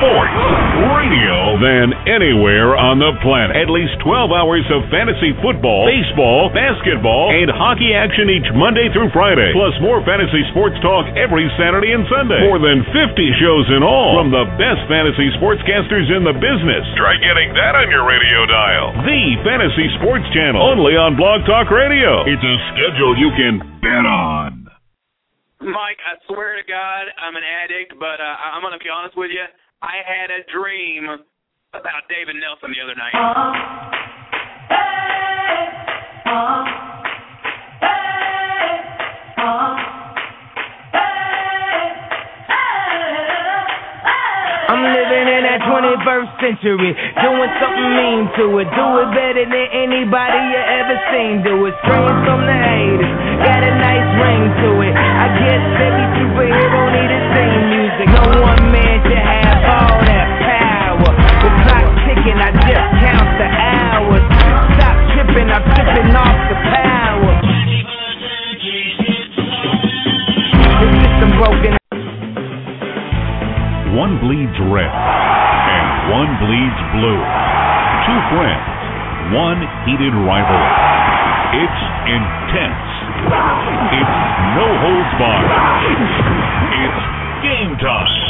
sports radio than anywhere on the planet. At least 12 hours of fantasy football, baseball, basketball, and hockey action each Monday through Friday. Plus more fantasy sports talk every Saturday and Sunday. More than 50 shows in all from the best fantasy sportscasters in the business. Try getting that on your radio dial. The Fantasy Sports Channel, only on Blog Talk Radio. It's a schedule you can bet on. Mike, I swear to God, I'm an addict, but uh, I'm going to be honest with you. I had a dream about David Nelson the other night. Uh-huh. Uh-huh. Uh-huh. I'm living in that 21st century, doing something mean to it. Do it better than anybody you ever seen. Do it straight from the haters, got a nice ring to it. I guess every superhero need the same music. No one man I just count the hours. Stop tripping, I'm tripping off the power. One bleeds red, and one bleeds blue. Two friends, one heated rivalry. It's intense. It's no holds barred. It's game time.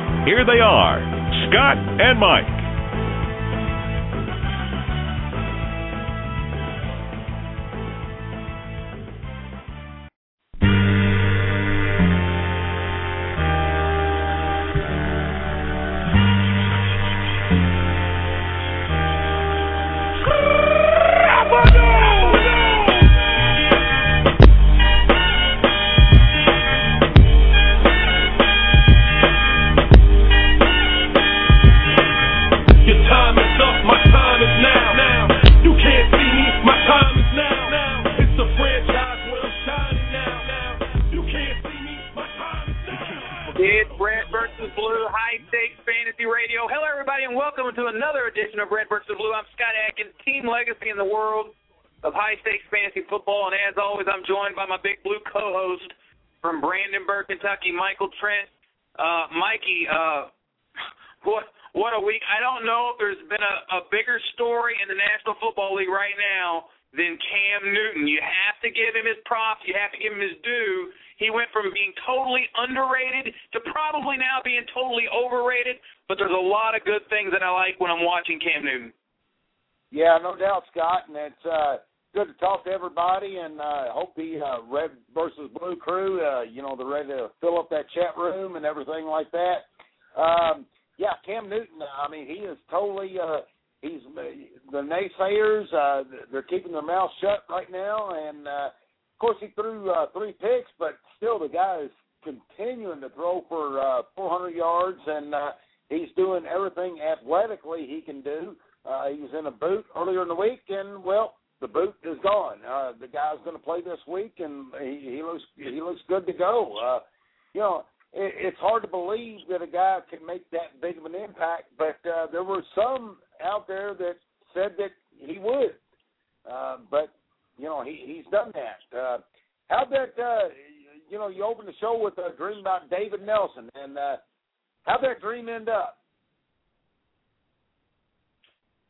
Here they are, Scott and Mike. Kentucky, Michael Trent. Uh, Mikey, uh, what what a week! I don't know if there's been a, a bigger story in the National Football League right now than Cam Newton. You have to give him his props. You have to give him his due. He went from being totally underrated to probably now being totally overrated. But there's a lot of good things that I like when I'm watching Cam Newton. Yeah, no doubt, Scott, and it's uh, good to talk to everybody. And uh, hope the uh, Red versus Blue crew, uh, you know, they're ready to fill up that chat room and everything like that. Um, yeah, Cam Newton. I mean, he is totally. Uh, he's the naysayers. Uh, they're keeping their mouths shut right now, and uh, of course, he threw uh, three picks, but still, the guy is continuing to throw for uh, 400 yards, and uh, he's doing everything athletically he can do. Uh, he was in a boot earlier in the week, and well, the boot is gone. Uh, the guy's going to play this week, and he, he looks he looks good to go. Uh, you know, it, it's hard to believe that a guy can make that big of an impact, but uh, there were some out there that said that he would. Uh, but you know, he he's done that. Uh, how that uh, you know you opened the show with a dream about David Nelson, and uh, how'd that dream end up?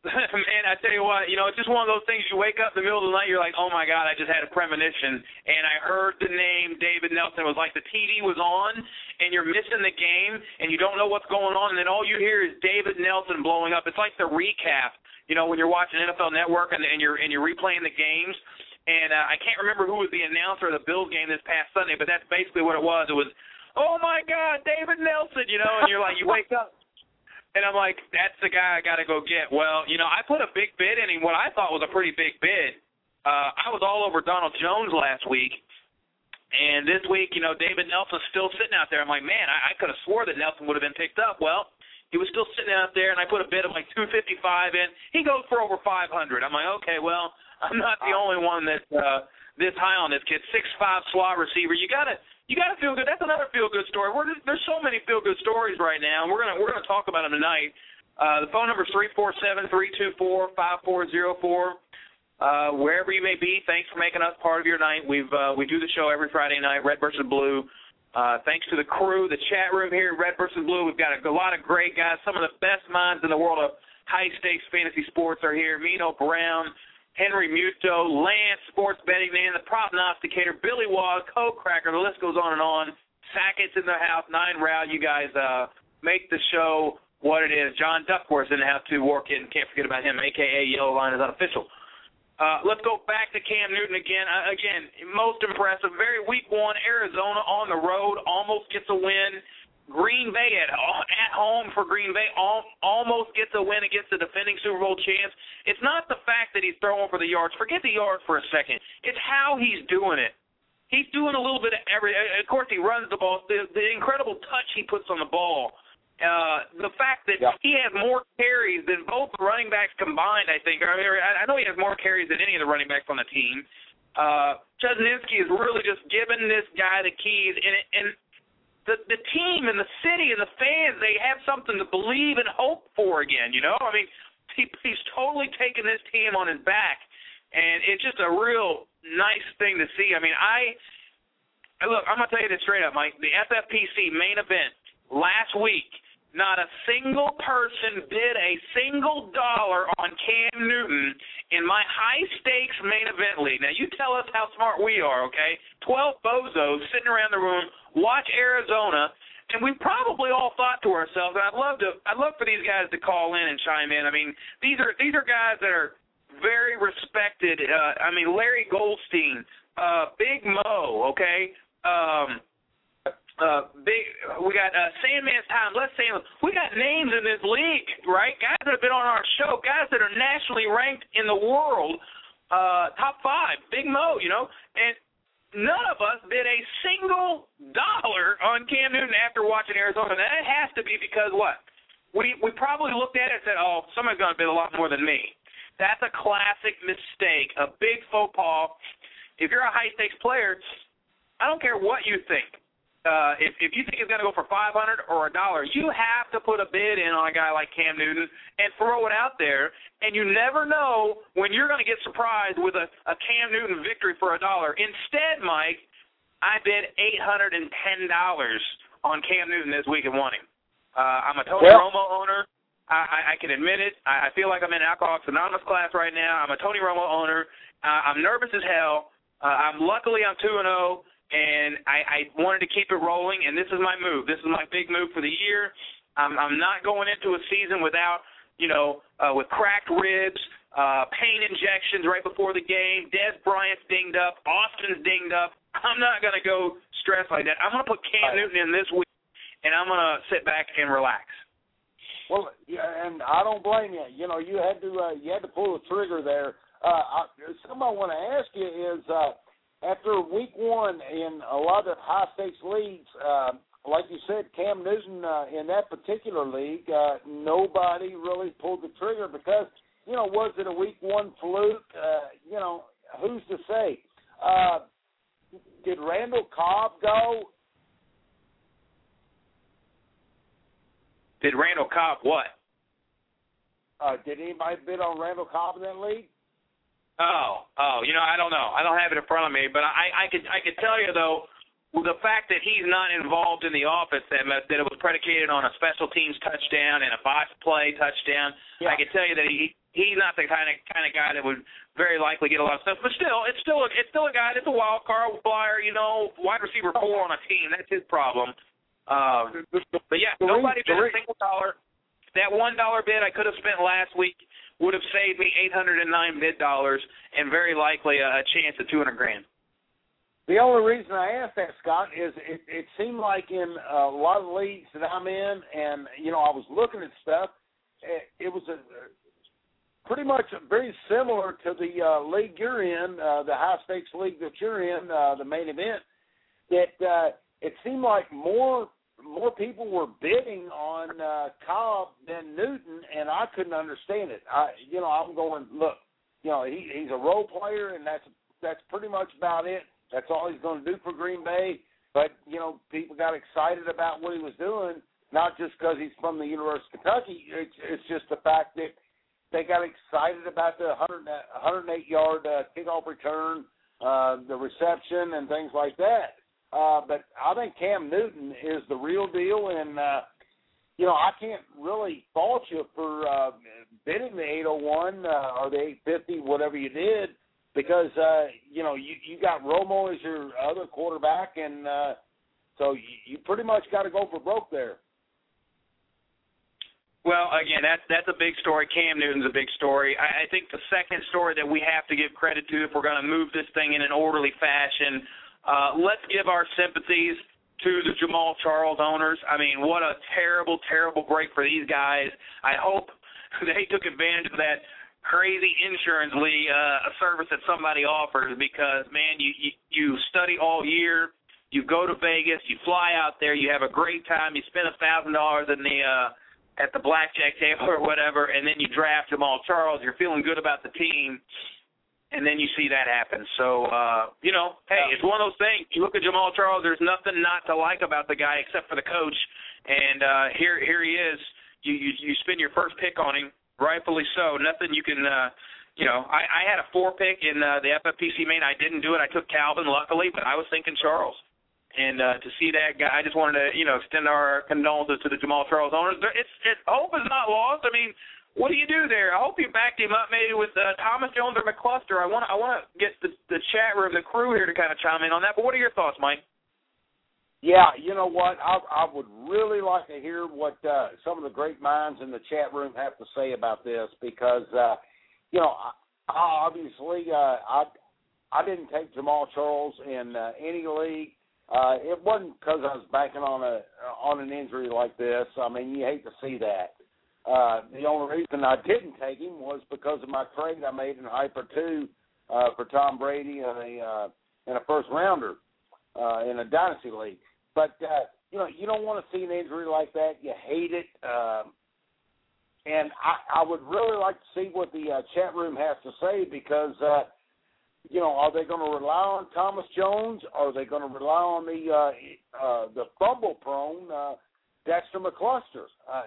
Man, I tell you what, you know, it's just one of those things. You wake up in the middle of the night, you're like, oh my God, I just had a premonition, and I heard the name David Nelson. It was like the TV was on, and you're missing the game, and you don't know what's going on, and then all you hear is David Nelson blowing up. It's like the recap, you know, when you're watching NFL Network and, and you're and you're replaying the games. And uh, I can't remember who was the announcer of the Bills game this past Sunday, but that's basically what it was. It was, oh my God, David Nelson, you know, and you're like, you wake up. And I'm like, that's the guy I got to go get. Well, you know, I put a big bid in him, what I thought was a pretty big bid. Uh, I was all over Donald Jones last week. And this week, you know, David Nelson's still sitting out there. I'm like, man, I, I could have swore that Nelson would have been picked up. Well, he was still sitting out there, and I put a bid of like 255 in. He goes for over 500. I'm like, okay, well, I'm not the only one that's uh, this high on this kid. Six five slot receiver. You gotta you got to feel good. That's another feel good story. We're, there's so many feel good stories right now, and we're gonna we're gonna talk about them tonight. Uh, the phone number is three four seven three two four five four zero four. Uh, wherever you may be, thanks for making us part of your night. We've uh, we do the show every Friday night, Red versus Blue. Uh, thanks to the crew, the chat room here, Red versus Blue. We've got a, a lot of great guys. Some of the best minds in the world of high stakes fantasy sports are here. Mino Brown, Henry Muto, Lance, Sports Betting Man, the Prognosticator, Billy Waz, Code Cracker, the list goes on and on. Sackett's in the house, Nine Round, You guys uh, make the show what it is. John Duckworth's in the house too, working. Can't forget about him, aka Yellow Line is unofficial. Uh, let's go back to Cam Newton again. Uh, again, most impressive. Very week one, Arizona on the road, almost gets a win. Green Bay at at home for Green Bay al- almost gets a win against the defending Super Bowl champs. It's not the fact that he's throwing for the yards. Forget the yards for a second. It's how he's doing it. He's doing a little bit of every. Of course, he runs the ball. The, the incredible touch he puts on the ball. Uh, the fact that Yeah. he has more carries than both running backs combined, I think. I, mean, I know he has more carries than any of the running backs on the team. Uh, Chudzinski is really just giving this guy the keys, and and the the team and the city and the fans they have something to believe and hope for again. You know, I mean, he, he's totally taken this team on his back, and it's just a real nice thing to see. I mean, I look, I'm gonna tell you this straight up, Mike. The FFPC main event last week. Not a single person bid a single dollar on Cam Newton in my high stakes main event league. Now you tell us how smart we are, okay? Twelve bozos sitting around the room, watch Arizona, and we probably all thought to ourselves, and I'd love to I'd love for these guys to call in and chime in. I mean, these are these are guys that are very respected. Uh I mean Larry Goldstein, uh Big Mo, okay? Um uh, big. We got uh, Sandman's time. Let's say we got names in this league, right? Guys that have been on our show, guys that are nationally ranked in the world, uh, top five. Big Mo, you know, and none of us bid a single dollar on Cam Newton after watching Arizona. Now, that has to be because what? We we probably looked at it and said, oh, somebody's going to bid a lot more than me. That's a classic mistake, a big faux pas. If you're a high stakes player, I don't care what you think uh, if if you think it's going to go for five hundred or a dollar, you have to put a bid in on a guy like Cam Newton and throw it out there. And you never know when you're going to get surprised with a, a Cam Newton victory for a dollar. Instead, Mike, I bid eight hundred and ten dollars on Cam Newton this week and won him. Uh, I'm a Tony Well- Romo owner. I, I, I can admit it. I, I feel like I'm in Alcoholics Anonymous class right now. I'm a Tony Romo owner. Uh, I'm nervous as hell. Uh, I'm luckily I'm two and zero and I, I wanted to keep it rolling, and this is my move. This is my big move for the year. I'm, I'm not going into a season without, you know, uh, with cracked ribs, uh, pain injections right before the game. Dez Bryant's dinged up. Austin's dinged up. I'm not going to go stress like that. I'm going to put Cam Newton in this week, and I'm going to sit back and relax. Well, yeah, and I don't blame you. You know, you had to uh, you had to pull the trigger there. Uh, I, something I want to ask you is uh, after week one in a lot of high stakes leagues, uh, like you said, Cam Newton uh, in that particular league, uh, nobody really pulled the trigger because you know was it a week one fluke? Uh, you know, who's to say? Uh, did Randall Cobb go? Did Randall Cobb what? Uh, did anybody bid on Randall Cobb in that league? Oh, oh, you know, I don't know. I don't have it in front of me, but I, I could, I could tell you though, the fact that he's not involved in the offense, that that it was predicated on a special teams touchdown and a box play touchdown. Yeah. I can tell you that he he's not the kind of kind of guy that would very likely get a lot of stuff. But still, it's still a, it's still a guy that's a wild card flyer. You know, wide receiver four on a team. That's his problem. Um, but yeah, nobody bid a single dollar. That one dollar bid I could have spent last week would have saved me eight hundred and nine bid dollars and very likely a, chance at two hundred grand. The only reason I asked that, Scott, is it, it seemed like in a lot of leagues that I'm in, and you know, I was looking at stuff. It, it was a pretty much very similar to the uh, league you're in, uh, the high stakes league that you're in, uh, the main event. That uh, it seemed like more more people were bidding on uh, Cobb than Newton, and I couldn't understand it. I, you know, I'm going, look, you know, he, he's a role player, and that's that's pretty much about it. That's all he's going to do for Green Bay. But you know, people got excited about what he was doing, not just because he's from the University of Kentucky. It's, it's just the fact that they got excited about the 100, 108 yard uh, kickoff return, uh, the reception, and things like that. Uh, but I think Cam Newton is the real deal, and uh, you know I can't really fault you for uh, bidding the 801 uh, or the 850, whatever you did, because uh, you know you you got Romo as your other quarterback, and uh, so you, you pretty much got to go for broke there. Well, again, that's that's a big story. Cam Newton's a big story. I, I think the second story that we have to give credit to, if we're going to move this thing in an orderly fashion, uh, let's give our sympathies to the Jamal Charles owners. I mean, what a terrible, terrible break for these guys. I hope they took advantage of that crazy insurance league uh, a service that somebody offers because man, you, you you study all year. You go to Vegas, you fly out there, you have a great time, you spend a thousand dollars in the uh at the blackjack table or whatever, and then you draft Jamal Charles. You're feeling good about the team, and then you see that happen. So, uh, you know, hey, it's one of those things. You look at Jamal Charles. There's nothing not to like about the guy except for the coach. And uh, here, here he is. You, you, you spend your first pick on him, rightfully so. Nothing you can. Uh, you know, I, I had a four pick in uh, the FFPC main. I didn't do it. I took Calvin, luckily, but I was thinking Charles. And uh, to see that guy, I just wanted to, you know, extend our condolences to the Jamal Charles owners. It's, it, hope is not lost. I mean, what do you do there? I hope you backed him up maybe with uh, Thomas Jones or McCluster. I want, I want to get the, the chat room, the crew here to kind of chime in on that. But what are your thoughts, Mike? Yeah, you know what? I I would really like to hear what uh, some of the great minds in the chat room have to say about this because uh, you know, I, I obviously uh, I I didn't take Jamal Charles in uh, any league. Uh, it wasn't because I was banking on a on an injury like this. I mean, you hate to see that. Uh, the only reason I didn't take him was because of my trade I made in Hyper Two uh, for Tom Brady and a uh, and a first rounder uh, in a dynasty league. But uh, you know, you don't want to see an injury like that. You hate it. Um, and I, I would really like to see what the uh, chat room has to say because, uh, you know, are they going to rely on Thomas Jones? Or are they going to rely on the uh, uh, the fumble prone uh, Dexter McCluster? Uh,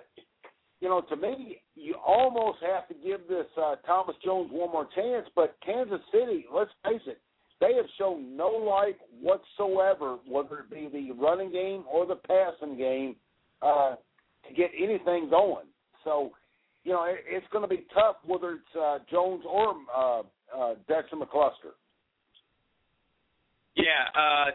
you know, to me, you almost have to give this uh, Thomas Jones one more chance. But Kansas City, let's face it, they have shown no life whatsoever, whether it be the running game or the passing game, uh, to get anything going. So, you know, it, it's going to be tough whether it's uh, Jones or uh, uh, Dexter McCluster. Yeah, uh,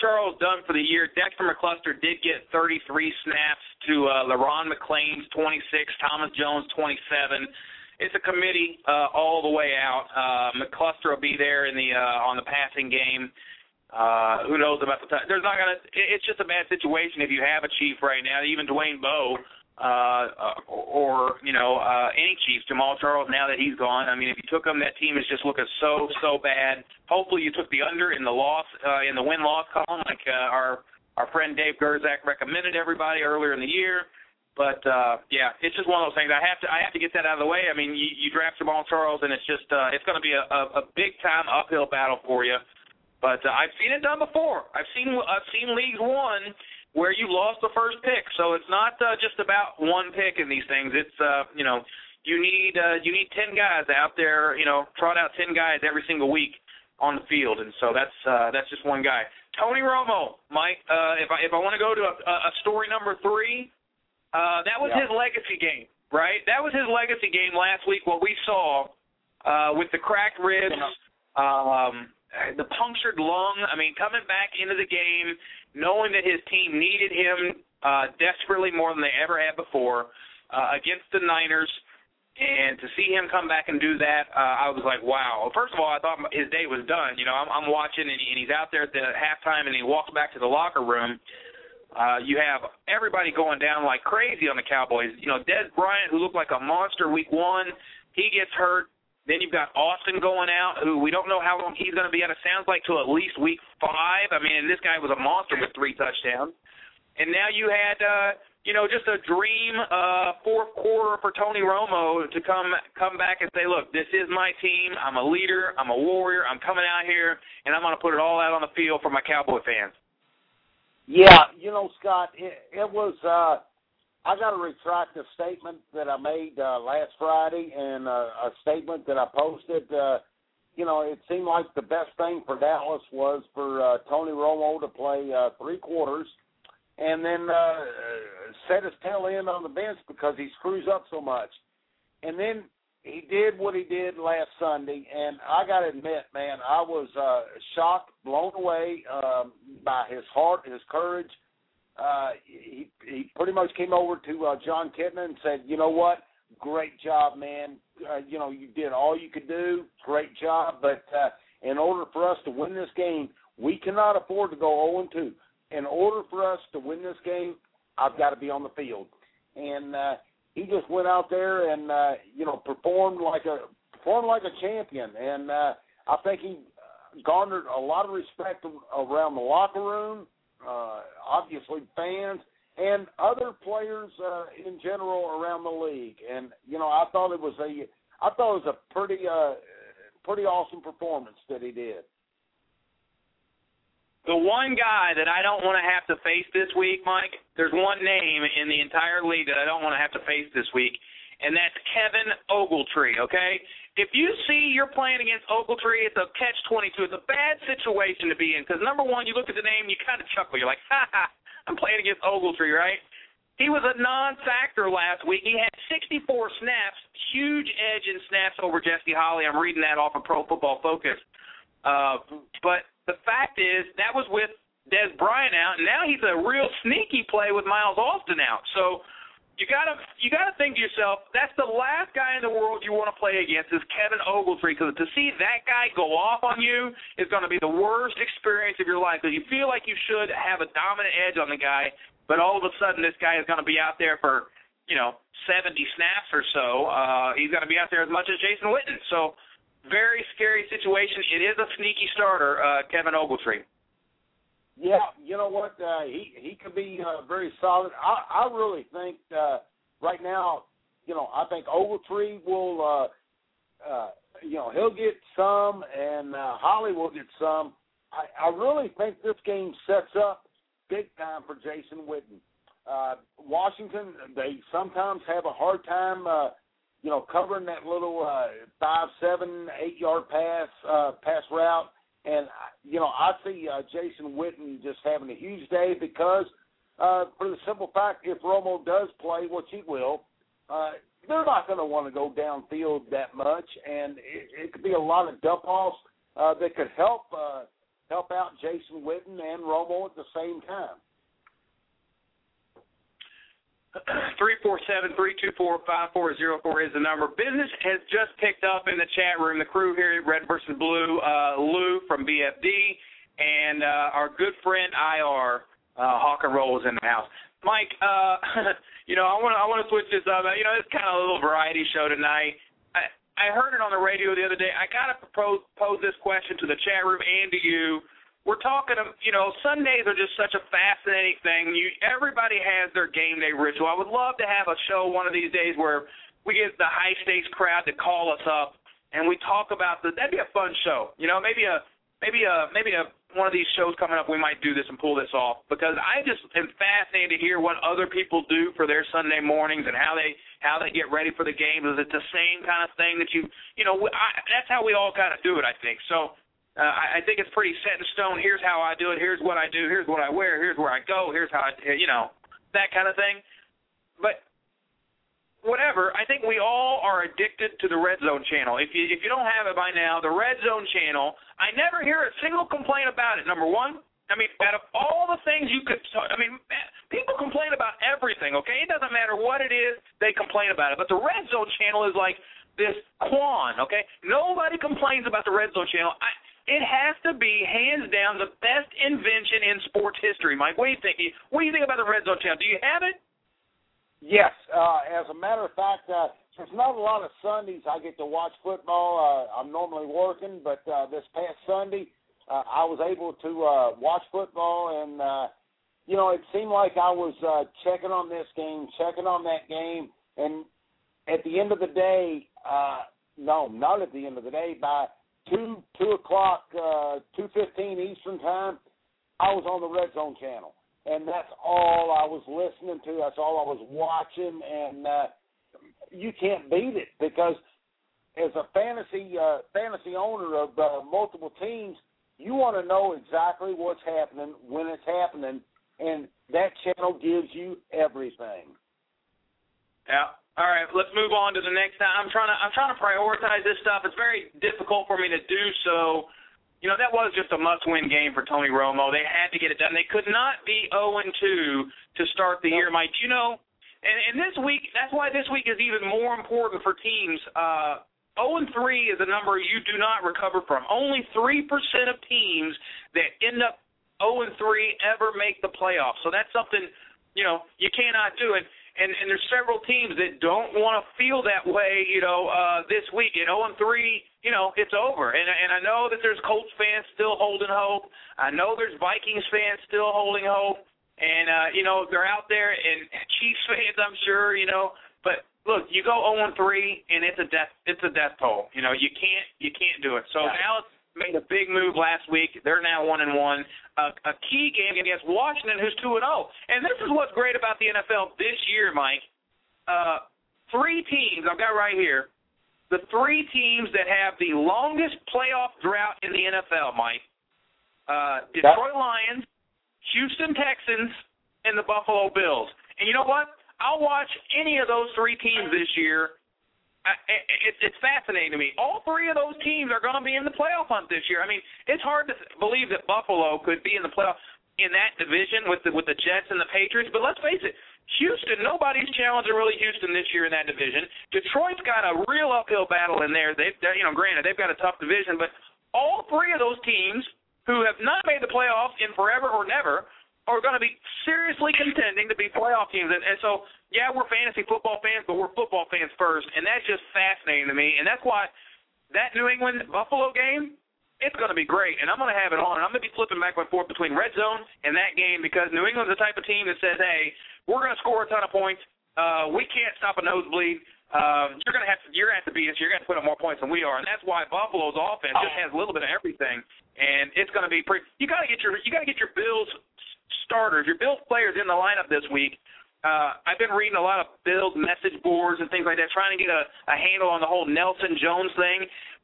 Charles done for the year. Dexter McCluster did get 33 snaps to uh, Le'Ron McClain's 26, Thomas Jones 27. It's a committee uh, all the way out. Uh, McCluster will be there in the uh, on the passing game. Uh, who knows about the time? There's not gonna. It's just a bad situation if you have a chief right now. Even Dwayne Bowe, uh, or you know uh, any chief, Jamal Charles. Now that he's gone, I mean, if you took him, that team is just looking so so bad. Hopefully, you took the under in the loss uh, in the win loss column, like uh, our our friend Dave Gerzak recommended everybody earlier in the year. But uh, yeah, it's just one of those things. I have to I have to get that out of the way. I mean, you, you draft Jamal Charles, and it's just uh, it's going to be a, a, a big time uphill battle for you. But uh, I've seen it done before. I've seen I've seen leagues won where you lost the first pick. So it's not uh, just about one pick in these things. It's uh, you know you need uh, you need ten guys out there. You know, trot out ten guys every single week on the field, and so that's uh, that's just one guy. Tony Romo, Mike. Uh, if I if I want to go to a, a story number three, uh, that was Yeah. his legacy game. right? That was his legacy game last week. What we saw uh, with the cracked ribs, um, the punctured lung. I mean, coming back into the game, knowing that his team needed him uh, desperately more than they ever had before uh, against the Niners. And to see him come back and do that, uh, I was like, wow. First of all, I thought his day was done. You know, I'm, I'm watching, and, he, and he's out there at the halftime, and he walks back to the locker room. Uh, you have everybody going down like crazy on the Cowboys. You know, Dez Bryant, who looked like a monster week one, he gets hurt. Then you've got Austin going out, who we don't know how long he's going to be out. It sounds like to at least week five. I mean, this guy was a monster with three touchdowns. And now you had uh, you know, just a dream uh, fourth quarter for Tony Romo to come come back and say, look, this is my team. I'm a leader. I'm a warrior. I'm coming out here, and I'm going to put it all out on the field for my Cowboy fans. Yeah, you know, Scott, it, it was. uh I got to retract a statement that I made uh, last Friday and uh, a statement that I posted. Uh, you know, it seemed like the best thing for Dallas was for uh, Tony Romo to play uh, three quarters and then uh, set his tail end on the bench because he screws up so much. And then he did what he did last Sunday, and I got to admit, man, I was uh, shocked, blown away um, by his heart, his courage. Uh, he he pretty much came over to uh, Jon Kitna and said, "You know what? Great job, man. Uh, you know you did all you could do. Great job, but uh, in order for us to win this game, we cannot afford to go 0 2 in order for us to win this game, I've got to be on the field. And uh, he just went out there and uh, you know performed like a performed like a champion. And uh, I think he garnered a lot of respect around the locker room, uh, obviously fans, and other players uh, in general around the league. And you know, I thought it was a I thought it was a pretty uh, pretty awesome performance that he did. The one guy that I don't want to have to face this week, Mike, there's one name in the entire league that I don't want to have to face this week, and that's Kevin Ogletree, okay? If you see you're playing against Ogletree, it's a catch 22. It's a bad situation to be in because, number one, you look at the name, you kind of chuckle. You're like, ha ha, I'm playing against Ogletree, right? He was a non-factor last week. He had 64 snaps, huge edge in snaps over Jesse Holley. I'm reading that off of Pro Football Focus. Uh, but the fact is that was with Dez Bryant out, and now he's a real sneaky play with Miles Austin out. So you gotta you gotta think to yourself, that's the last guy in the world you want to play against is Kevin Ogletree, because to see that guy go off on you is going to be the worst experience of your life. Because you feel like you should have a dominant edge on the guy, but all of a sudden this guy is going to be out there for you know 70 snaps or so. Uh, he's going to be out there as much as Jason Witten. So very scary situation. It is a sneaky starter, uh, Kevin Ogletree. Yeah, you know what? Uh, he he could be uh, very solid. I I really think uh, right now, you know, I think Ogletree will, uh, uh, you know, he'll get some, and uh, Holley will get some. I I really think this game sets up big time for Jason Witten. Uh, Washington, they sometimes have a hard time. Uh, you know, covering that little uh, five, seven, eight yard pass uh, pass route. And you know, I see uh, Jason Witten just having a huge day because, uh, for the simple fact, if Romo does play, which he will, uh, they're not going to want to go downfield that much, and it, it could be a lot of dump offs uh, that could help uh, help out Jason Witten and Romo at the same time. Three four seven three two four five four zero four is the number. Business has just picked up in the chat room. The crew here at Red versus Blue, uh, Lou from BFD, and uh, our good friend IR uh, Hawk and Roll is in the house. Mike, uh, you know I want I want to switch this up. You know it's kind of a little variety show tonight. I I heard it on the radio the other day. I gotta propose pose this question to the chat room and to you we're talking, um, you know, Sundays are just such a fascinating thing. You everybody has their game day ritual. I would love to have a show one of these days where we get the high stakes crowd to call us up and we talk about the. That'd be a fun show. You know, maybe a maybe a maybe a one of these shows coming up we might do this and pull this off because I just am fascinated to hear what other people do for their Sunday mornings and how they how they get ready for the games. Is it the same kind of thing that you you know I, that's how we all kind of do it I think. So uh, I, I think it's pretty set in stone. Here's how I do it. Here's what I do. Here's what I wear. Here's where I go. Here's how I, you know, that kind of thing. But whatever. I think we all are addicted to the Red Zone channel. If you if you don't have it by now, the Red Zone channel. I never hear a single complaint about it. Number one, I mean, out of all the things you could, I mean, people complain about everything. Okay, it doesn't matter what it is, they complain about it. But the Red Zone channel is like this quan. Okay, nobody complains about the Red Zone channel. I, it has to be hands down the best invention in sports history. Mike, what do you think? What do you think about the Red Zone channel? Do you have it? Yes. Uh, as a matter of fact, uh, there's not a lot of Sundays I get to watch football. Uh, I'm normally working, but uh, this past Sunday, uh, I was able to uh, watch football, and uh, you know, it seemed like I was uh, checking on this game, checking on that game, and at the end of the day, uh, no, not at the end of the day. By two two o'clock, uh, two fifteen Eastern time, I was on the Red Zone channel and that's all I was listening to. That's all I was watching, and uh, you can't beat it because as a fantasy uh, fantasy owner of uh, multiple teams, you want to know exactly what's happening when it's happening, and that channel gives you everything. Yeah. All right, let's move on to the next. I'm trying to I'm trying to prioritize this stuff. It's very difficult for me to do so you know, that was just a must-win game for Tony Romo. They had to get it done. They could not be 0 and 2 to start the year, Mike. You know, and, and this week, that's why this week is even more important for teams. Uh, 0 and 3 is a number you do not recover from. Only 3% of teams that end up 0 and 3 ever make the playoffs. So that's something, you know, you cannot do it and and there's several teams that don't want to feel that way, you know, uh, this week. At 0 and 3, you know, it's over. And and I know that there's Colts fans still holding hope. I know there's Vikings fans still holding hope. And uh, you know, they're out there and Chiefs fans, I'm sure, you know. But look, you go 0 and 3, and it's a death it's a death toll. You know, you can't you can't do it. So yeah. now it's made a big move last week. They're now one and one. A, a key game against Washington, who's two and zero. Oh. And this is what's great about the NFL this year, Mike. Uh, three teams I've got right here. The three teams that have the longest playoff drought in the NFL, Mike. Uh, Detroit Lions, Houston Texans, and the Buffalo Bills. And you know what? I'll watch any of those three teams this year it, it's fascinating to me. All three of those teams are going to be in the playoff hunt this year. I mean, it's hard to believe that Buffalo could be in the playoff in that division with the with the Jets and the Patriots. But let's face it, Houston, nobody's challenging really Houston this year in that division. Detroit's got a real uphill battle in there. They've, you know, granted they've got a tough division, but all three of those teams who have not made the playoffs in forever or never are going to be seriously contending to be playoff teams. And, and so, yeah, we're fantasy football fans, but we're football fans first, and that's just fascinating to me. And that's why that New England Buffalo game, it's going to be great, and I'm going to have it on, and I'm going to be flipping back and forth between red zone and that game because New England's the type of team that says, hey, we're going to score a ton of points. Uh, we can't stop a nosebleed. Um, you're gonna have to you're gonna have to beat us. You're gonna put up more points than we are, and that's why Buffalo's offense just has a little bit of everything, and it's gonna be pretty. You gotta get your you gotta get your Bills starters, your Bills players in the lineup this week. Uh, I've been reading a lot of Bills message boards and things like that, trying to get a, a handle on the whole Nelson Jones thing.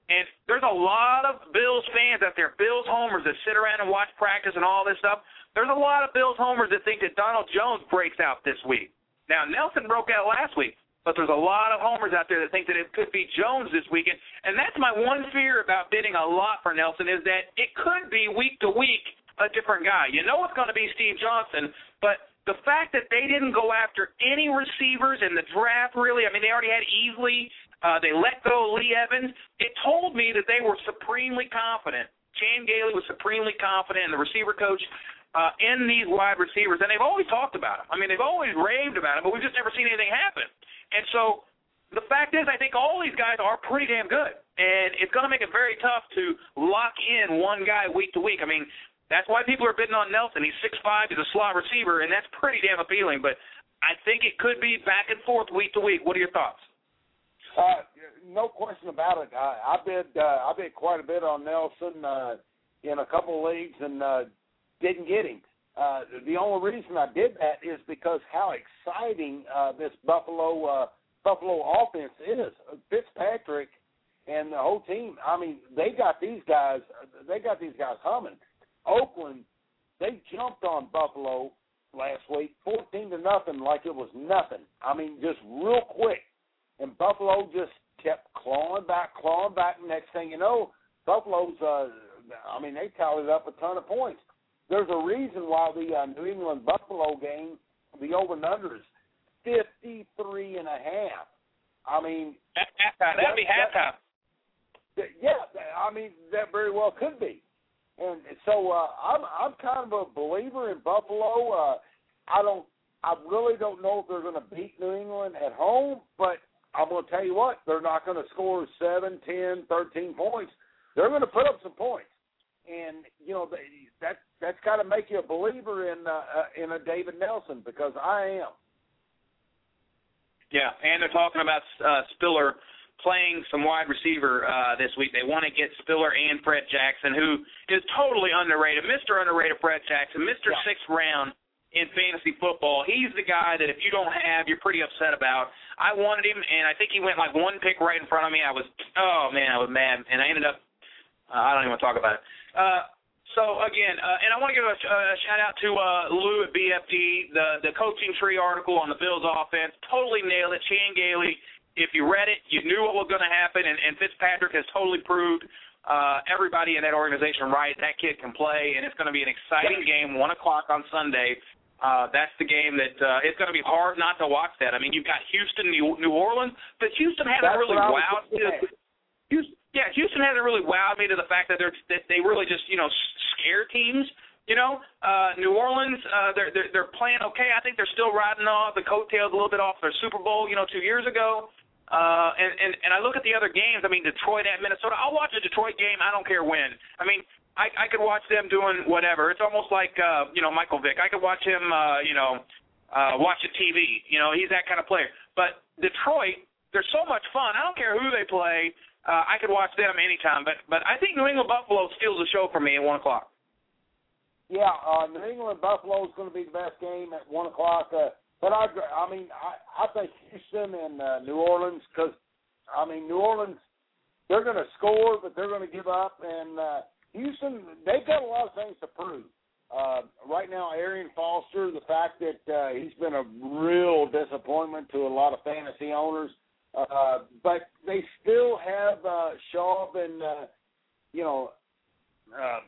And there's a lot of Bills fans out there, Bills homers that sit around and watch practice and all this stuff. There's a lot of Bills homers that think that Donald Jones breaks out this week. Now Nelson broke out last week, but there's a lot of homers out there that think that it could be Jones this weekend. And that's my one fear about bidding a lot for Nelson is that it could be week to week a different guy. You know it's going to be Steve Johnson, but the fact that they didn't go after any receivers in the draft, really, I mean, they already had Easley. Uh, they let go of Lee Evans. It told me that they were supremely confident. Chan Gailey was supremely confident, and the receiver coach uh, in these wide receivers, and they've always talked about them. I mean, they've always raved about them, but we've just never seen anything happen. And so the fact is, I think all these guys are pretty damn good, and it's going to make it very tough to lock in one guy week to week. I mean, that's why people are bidding on Nelson. He's six five. He's a slot receiver, and that's pretty damn appealing. But I think it could be back and forth week to week. What are your thoughts? Uh, no question about it. I, I bid uh, I bid quite a bit on Nelson uh, in a couple of leagues and uh, didn't get him. Uh, the only reason I did that is because how exciting uh, this Buffalo uh, Buffalo offense is. Fitzpatrick and the whole team. I mean, they got these guys. They got these guys humming. Oakland, they jumped on Buffalo last week, fourteen to nothing, like it was nothing. I mean, just real quick, and Buffalo just kept clawing back, clawing back. Next thing you know, Buffalo's. Uh, I mean, they tallied up a ton of points. There's a reason why the uh, New England Buffalo game, the over and under is fifty three and a half. I mean, At halftime. That'd be halftime. that- yeah, I mean that very well could be. And so uh, I'm I'm kind of a believer in Buffalo. Uh, I don't I really don't know if they're going to beat New England at home, but I'm going to tell you what, they're not going to score seven, ten, thirteen points. They're going to put up some points, and you know that that's got to make you a believer in uh, uh, in a David Nelson because I am. Yeah, and they're talking about uh, Spiller playing some wide receiver uh, this week. They want to get Spiller and Fred Jackson, who is totally underrated, Mr. Underrated Fred Jackson, Mr. Yeah. Sixth Round in fantasy football. He's the guy that if you don't have, you're pretty upset about. I wanted him, and I think he went like one pick right in front of me. I was, oh man, I was mad, and I ended up. Uh, I don't even want to talk about it. Uh, so again, uh, and I want to give a, a shout out to uh, Lou at BFD, the the coaching tree article on the Bills offense. Totally nailed it. Chan Gailey. If you read it, you knew what was going to happen, and, and Fitzpatrick has totally proved uh, everybody in that organization right. That kid can play, and it's going to be an exciting game. One o'clock on Sunday. Uh, that's the game that uh, it's going to be hard not to watch. That I mean, you've got Houston, New, New Orleans, but Houston hasn't That's really what I was wowed. Houston, yeah, Houston hasn't really wowed me to the fact that they're that they really just you know scare teams. You know, uh, New Orleans, uh, they're, they're they're playing okay. I think they're still riding off the coattails a little bit off their Super Bowl, you know, two years ago. Uh, and, and and I look at the other games. I mean, Detroit at Minnesota. I'll watch a Detroit game. I don't care when. I mean, I I could watch them doing whatever. It's almost like uh, you know Michael Vick. I could watch him, uh, you know, uh, watching TV. You know, he's that kind of player. But Detroit, they're so much fun. I don't care who they play. Uh, I could watch them anytime. But but I think New England Buffalo steals the show for me at one o'clock. Yeah, uh, New England Buffalo is going to be the best game at one o'clock. Uh, but I, I mean, I, I think Houston and uh, New Orleans, because I mean, New Orleans, they're going to score, but they're going to give up. And uh, Houston, they've got a lot of things to prove. Uh, right now, Arian Foster, the fact that uh, he's been a real disappointment to a lot of fantasy owners, uh, but they still have uh, Shaw and uh, you know. Uh,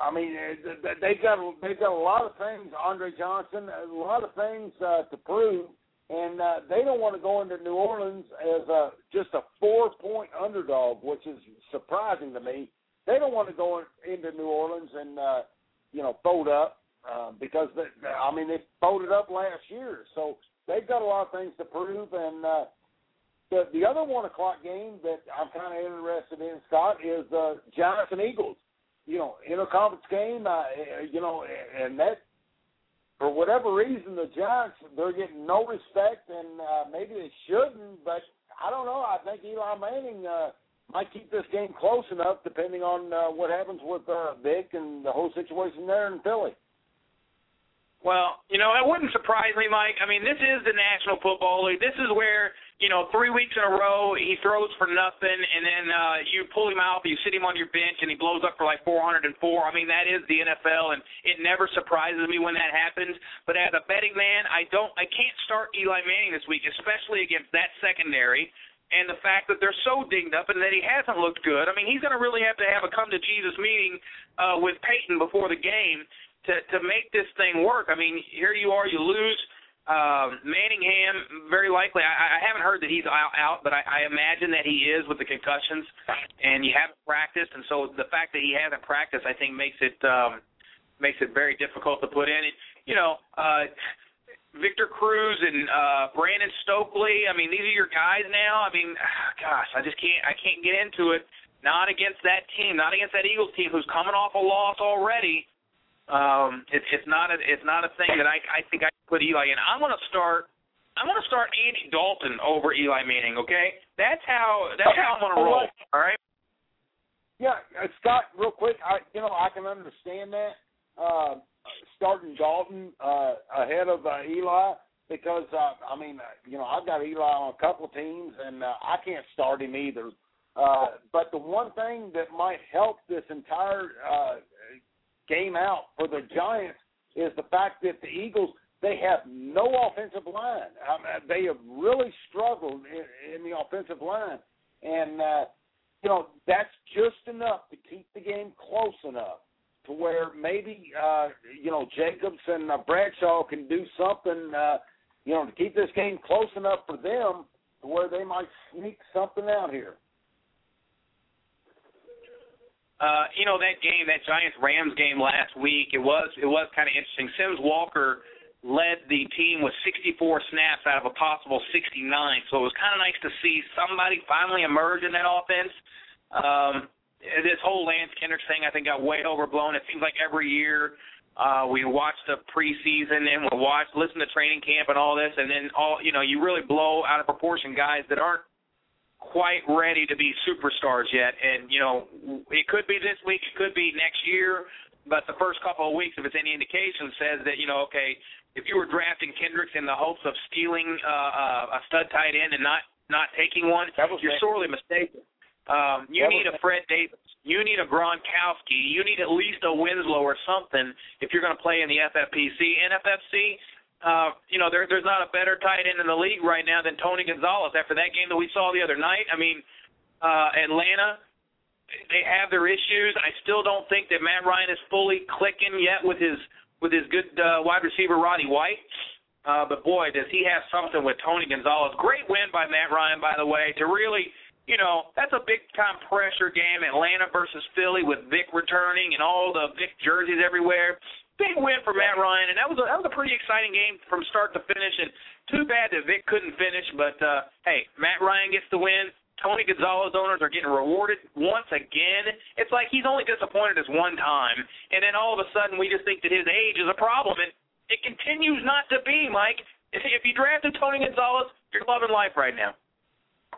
I mean, uh, they've got they've got a lot of things. Andre Johnson, a lot of things uh, to prove, and uh, they don't want to go into New Orleans as a just a four point underdog, which is surprising to me. They don't want to go in, into New Orleans and uh, you know fold up uh, because they, I mean they folded up last year, so they've got a lot of things to prove. And uh, the the other one o'clock game that I'm kind of interested in, Scott, is uh, Giants and Eagles you know, interconference game, uh, you know, and that for whatever reason the Giants they're getting no respect, and uh, maybe they shouldn't, but I don't know. I think Eli Manning uh, might keep this game close enough, depending on uh, what happens with uh, Vic and the whole situation there in Philly. Well, you know, it wouldn't surprise me, Mike. I mean, this is the National Football League. This is where, you know, three weeks in a row he throws for nothing, and then uh, you pull him out, you sit him on your bench, and he blows up for like 404. I mean, that is the NFL, and it never surprises me when that happens. But as a betting man, I don't, I can't start Eli Manning this week, especially against that secondary. And the fact that they're so dinged up and that he hasn't looked good. I mean, he's going to really have to have a come to Jesus meeting uh, with Peyton before the game to to make this thing work. I mean, here you are, you lose. Um, Manningham, very likely. I, I haven't heard that he's out, out but I, I imagine that he is with the concussions, and you haven't practiced, and so the fact that he hasn't practiced, I think, makes it um, makes it very difficult to put in. It, you know, uh, Victor Cruz and uh, Brandon Stokley. I mean, these are your guys now. I mean, gosh, I just can't. I can't get into it. Not against that team. Not against that Eagles team who's coming off a loss already um, it's it's not a it's not a thing that I I think I put Eli in. I'm going to start. I'm going to start Andy Dalton over Eli Manning. Okay, that's how that's how I'm going to roll. All right. Yeah, uh, Scott, real quick, I you know I can understand that uh, starting Dalton uh, ahead of uh, Eli because uh, I mean uh, you know I've got Eli on a couple teams and uh, I can't start him either. Uh, but the one thing that might help this entire uh, game out for the Giants is the fact that the Eagles they have no offensive line. Um, they have really struggled in, in the offensive line, and uh, you know that's just enough to keep the game close enough to where maybe uh, you know Jacobs and uh, Bradshaw can do something, uh, you know, to keep this game close enough for them to where they might sneak something out here. Uh, you know that game, that Giants Rams game last week. It was it was kind of interesting. Sims Walker led the team with 64 snaps out of a possible 69, so it was kind of nice to see somebody finally emerge in that offense. Um, this whole Lance Kendricks thing, I think, got way overblown. It seems like every year uh, we watch the preseason and we watch, listen to training camp and all this, and then all you know, you really blow out of proportion guys that aren't quite ready to be superstars yet. And you know, it could be this week, it could be next year, but the first couple of weeks, if it's any indication, says that you know, okay, if you were drafting Kendricks in the hopes of stealing uh, uh, a stud tight end and not not taking one, you're sorely mistaken. Um, you need a Fred Davis. You need a Gronkowski. You need at least a Winslow or something if you're going to play in the FFPC. NFFC, uh, you know, there, there's not a better tight end in the league right now than Tony Gonzalez. After that game that we saw the other night, I mean, uh, Atlanta, they have their issues. I still don't think that Matt Ryan is fully clicking yet with his with his good uh, wide receiver Roddy White. Uh, but boy, does he have something with Tony Gonzalez. Great win by Matt Ryan, by the way, to really, you know, that's a big time pressure game. Atlanta versus Philly with Vic returning and all the Vic jerseys everywhere big win for Matt Ryan, and that was a, that was a pretty exciting game from start to finish. And too bad that Vic couldn't finish, but uh, hey, Matt Ryan gets the win. Tony Gonzalez owners are getting rewarded once again. It's like he's only disappointed us one time, and then all of a sudden we just think that his age is a problem, and it continues not to be, Mike. If, you drafted Tony Gonzalez, you're loving life right now.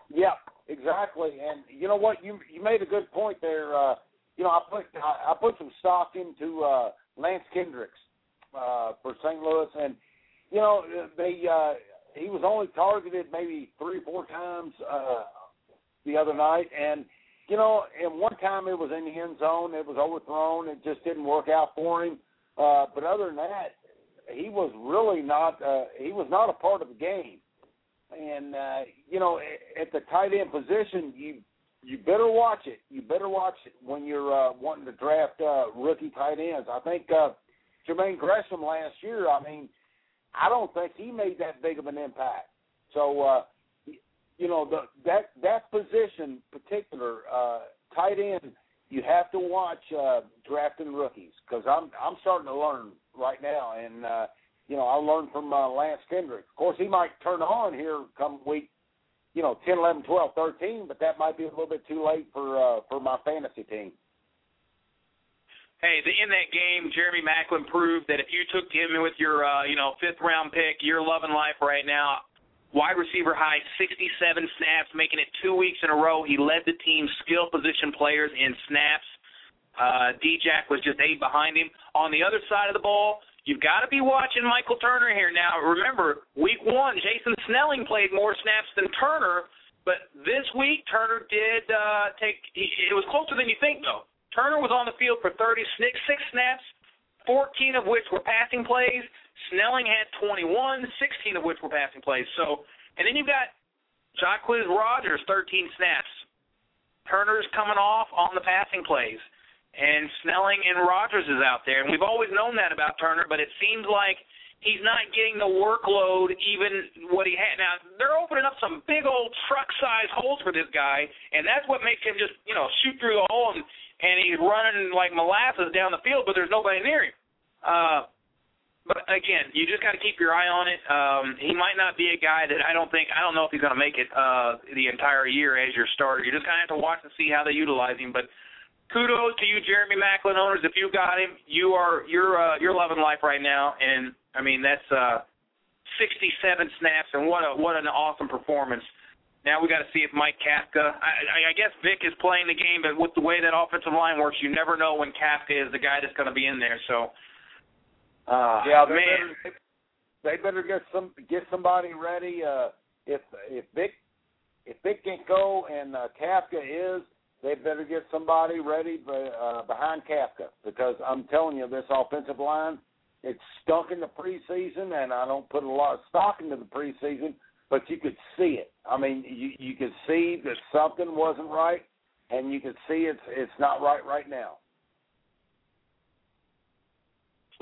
Yeah, exactly. And you know what? You you made a good point there. Uh, you know, I put I, I put some stock into uh, Lance Kendricks uh, for St. Louis, and you know they uh, he was only targeted maybe three or four times uh, the other night, and you know, and one time it was in the end zone, it was overthrown, it just didn't work out for him. Uh, but other than that, he was really not uh, he was not a part of the game. And uh, you know, at the tight end position, you you better watch it. You better watch it when you're uh, wanting to draft uh, rookie tight ends. I think uh, Jermaine Gresham last year. I mean, I don't think he made that big of an impact. So, uh, you know, the, that that position, particular uh, tight end, you have to watch uh, drafting rookies because I'm I'm starting to learn right now, and uh, you know I learned from uh, Lance Kendrick. Of course, he might turn on here come week you know, 10, 11, 12, 13, but that might be a little bit too late for uh, for my fantasy team. Hey, the, in that game, Jeremy Maclin proved that if you took him with your, uh, you know, fifth round pick, you're loving life right now. Wide receiver high, 67 snaps, making it two weeks in a row. He led the team's skill position players in snaps. Uh, D-Jack was just eight behind him. On the other side of the ball, You've got to be watching Michael Turner here. Now, remember, week one, Jason Snelling played more snaps than Turner, but this week, Turner did uh, take, it was closer than you think, though. Turner was on the field for 36 snaps, 14 of which were passing plays. Snelling had 21, 16 of which were passing plays. So, and then you've got Jacquizz Rodgers, 13 snaps. Turner's coming off on the passing plays and Snelling and Rodgers is out there. And we've always known that about Turner, but it seems like he's not getting the workload even what he had. Now they're opening up some big old truck size holes for this guy, and that's what makes him just you know shoot through the hole and and he's running like molasses down the field, but there's nobody near him. Uh, but again, you just got to keep your eye on it. Um, he might not be a guy that I don't think I don't know if he's going to make it uh, the entire year as your starter. You just kind of have to watch and see how they utilize him, but kudos to you, Jeremy Maclin owners. If you got him, you are you're uh, you're loving life right now. And I mean that's uh, 67 snaps, and what a what an awesome performance. Now we got to see if Mike Kafka. I, I guess Vic is playing the game, but with the way that offensive line works, you never know when Kafka is the guy that's going to be in there. So, uh, yeah, they man, better, they better get some get somebody ready. Uh, if if Vic if Vic can go and uh, Kafka is, they better get somebody ready uh, behind Kafka because I'm telling you, this offensive line, it stunk in the preseason, and I don't put a lot of stock into the preseason, but you could see it. I mean, you you could see that something wasn't right, and you could see it's it's not right right now.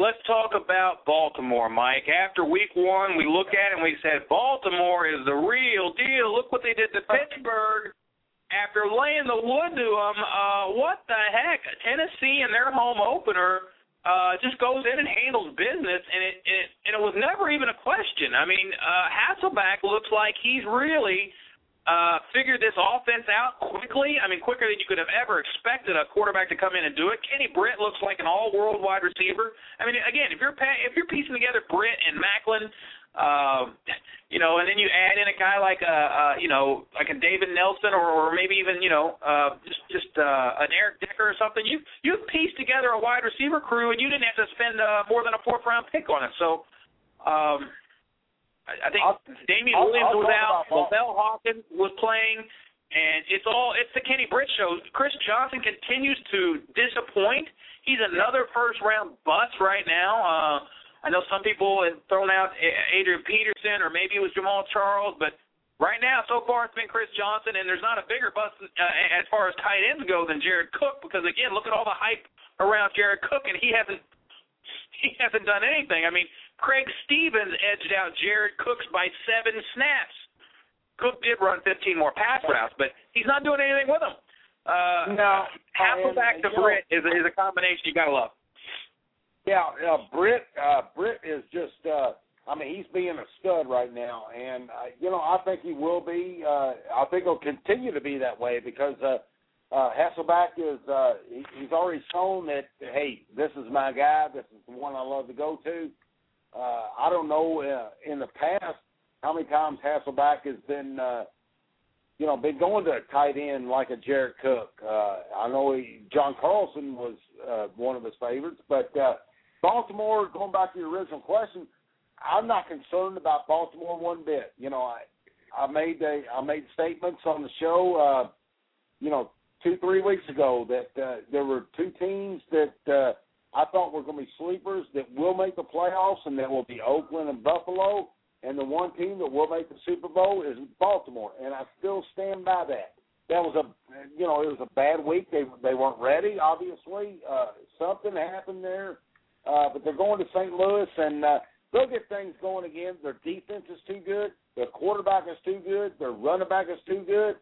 Let's talk about Baltimore, Mike. After week one, we look at it and we said Baltimore is the real deal. Look what they did to Pittsburgh after laying the wood to them. Uh, what the heck? Tennessee in their home opener uh, just goes in and handles business, and it, it and it was never even a question. I mean, uh, Hasselbeck looks like he's really uh, figured this offense out quickly. I mean, quicker than you could have ever expected a quarterback to come in and do it. Kenny Britt looks like an all-world wide receiver. I mean, again, if you're if you're piecing together Britt and Maclin, uh, you know, and then you add in a guy like a, uh, uh, you know, like a David Nelson, or, or maybe even you know, uh, just just uh, an Eric Decker or something. You you pieced together a wide receiver crew, and you didn't have to spend uh, more than a fourth round pick on it. So. Um, I think I'll- Damian I'll- Williams I'll was out, Lavelle Hawkins was playing, and it's all it's the Kenny Britt show. Chris Johnson continues to disappoint. He's another first round bust right now. Uh, I know some people have thrown out Adrian Peterson or maybe it was Jamaal Charles, but right now so far it's been Chris Johnson, and there's not a bigger bust uh, as far as tight ends go than Jared Cook because again, look at all the hype around Jared Cook, and he hasn't he hasn't done anything. I mean, Craig Stevens edged out Jared Cooks by seven snaps. Cook did run 15 more pass routes, but he's not doing anything with them. Uh, No, Hasselbeck to Britt is a, is a combination you gotta love. Yeah, uh, Britt. Uh, Britt is just. Uh, I mean, he's being a stud right now, and uh, you know, I think he will be. Uh, I think he'll continue to be that way because uh, uh, Hasselbeck is. Uh, he, he's already shown that. Hey, this is my guy. This is the one I love to go to. Uh, I don't know uh, in the past how many times Hasselbeck has been. Uh, you know, been going to a tight end like a Jared Cook. Uh, I know he, John Carlson was uh, one of his favorites, but uh, Baltimore. Going back to your original question, I'm not concerned about Baltimore one bit. You know, I I made a, I made statements on the show. Uh, you know, two three weeks ago that uh, there were two teams that uh, I thought we were going to be sleepers that will make the playoffs, and that will be Oakland and Buffalo. And the one team that will make the Super Bowl is Baltimore, and I still stand by that. That was a, you know, it was a bad week. They they weren't ready. Obviously, uh, something happened there, uh, but they're going to St. Louis, and uh, they'll get things going again. Their defense is too good. Their quarterback is too good. Their running back is too good.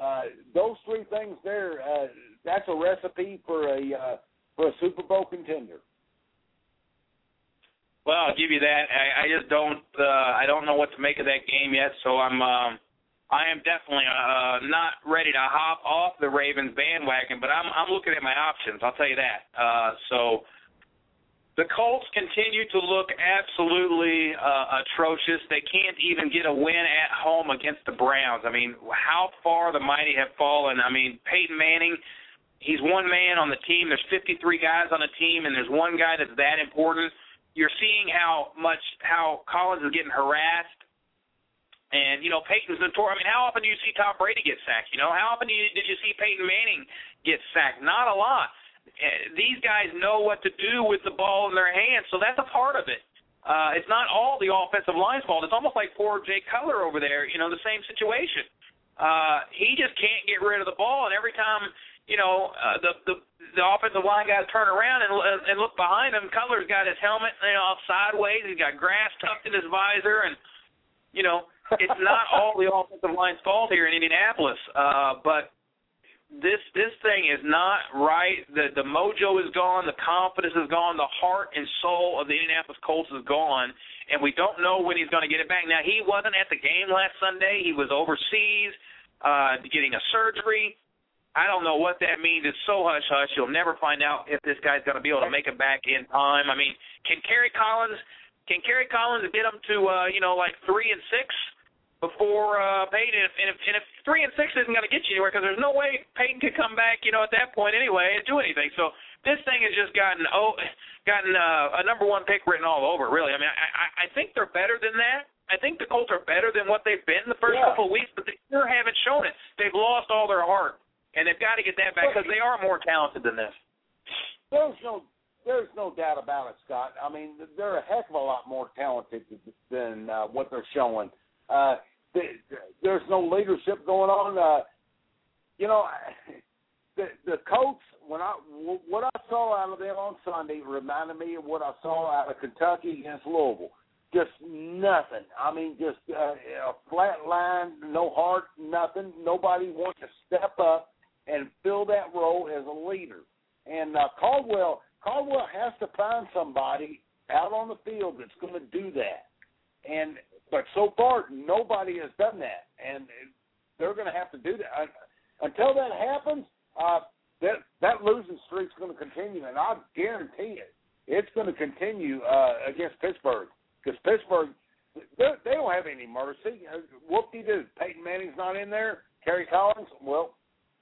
Uh, those three things there, uh, that's a recipe for a uh, for a Super Bowl contender. Well, I'll give you that. I, I just don't uh I don't know what to make of that game yet, so I'm um I am definitely uh not ready to hop off the Ravens bandwagon, but I'm I'm looking at my options, I'll tell you that. Uh so the Colts continue to look absolutely uh, atrocious. They can't even get a win at home against the Browns. I mean, how far the mighty have fallen. I mean, Peyton Manning, he's one man on the team. There's 53 guys on the team, and there's one guy that's that important you're seeing how much how Collins is getting harassed. And you know Peyton's notorious. I mean, how often do you see Tom Brady get sacked? You know, how often do you, did you see Peyton Manning get sacked? Not a lot. Uh, These guys know what to do with the ball in their hands, so that's a part of it. Uh, it's not all the offensive line's fault. It's almost like poor Jay Cutler over there. You know, the same situation. Uh, he just can't get rid of the ball, and every time you know uh, the the the offensive line guys turn around and and look behind him. Cutler's got his helmet you know off sideways. He's got grass tucked in his visor, and you know it's not all the offensive line's fault here in Indianapolis. Uh, but this this thing is not right. The the mojo is gone. The confidence is gone. The heart and soul of the Indianapolis Colts is gone, and we don't know when he's going to get it back. Now he wasn't at the game last Sunday. He was overseas, uh, getting a surgery. I don't know what that means. It's so hush hush. You'll never find out if this guy's going to be able to make it back in time. I mean, can Kerry Collins can Kerry Collins get him to uh, you know like three and six before uh, Peyton? And if, and if and if three and six isn't going to get you anywhere, because there's no way Peyton could come back, you know, at that point anyway and do anything. So this thing has just gotten oh gotten uh, a number one pick written all over. Really, I mean, I I I think they're better than that. I think the Colts are better than what they've been the first Yeah. couple of weeks, but they sure haven't shown it. They've lost all their heart, and they've got to get that back because they are more talented than this. There's no there's no doubt about it, Scott. I mean, they're a heck of a lot more talented than uh, what they're showing. Uh, they, there's no leadership going on. Uh, you know, the the coach when I what I saw out of them on Sunday reminded me of what I saw out of Kentucky against Louisville. Just nothing. I mean, just uh, a flat line, no heart, nothing. Nobody wants to step up and fill that role as a leader. And uh, Caldwell, Caldwell has to find somebody out on the field that's going to do that. And but so far nobody has done that, and they're going to have to do that until that happens. Uh, that that losing streak's going to continue, and I guarantee it, it's going to continue uh, against Pittsburgh because Pittsburgh they don't have any mercy. Whoop de doo. Peyton Manning's not in there. Kerry Collins. Well,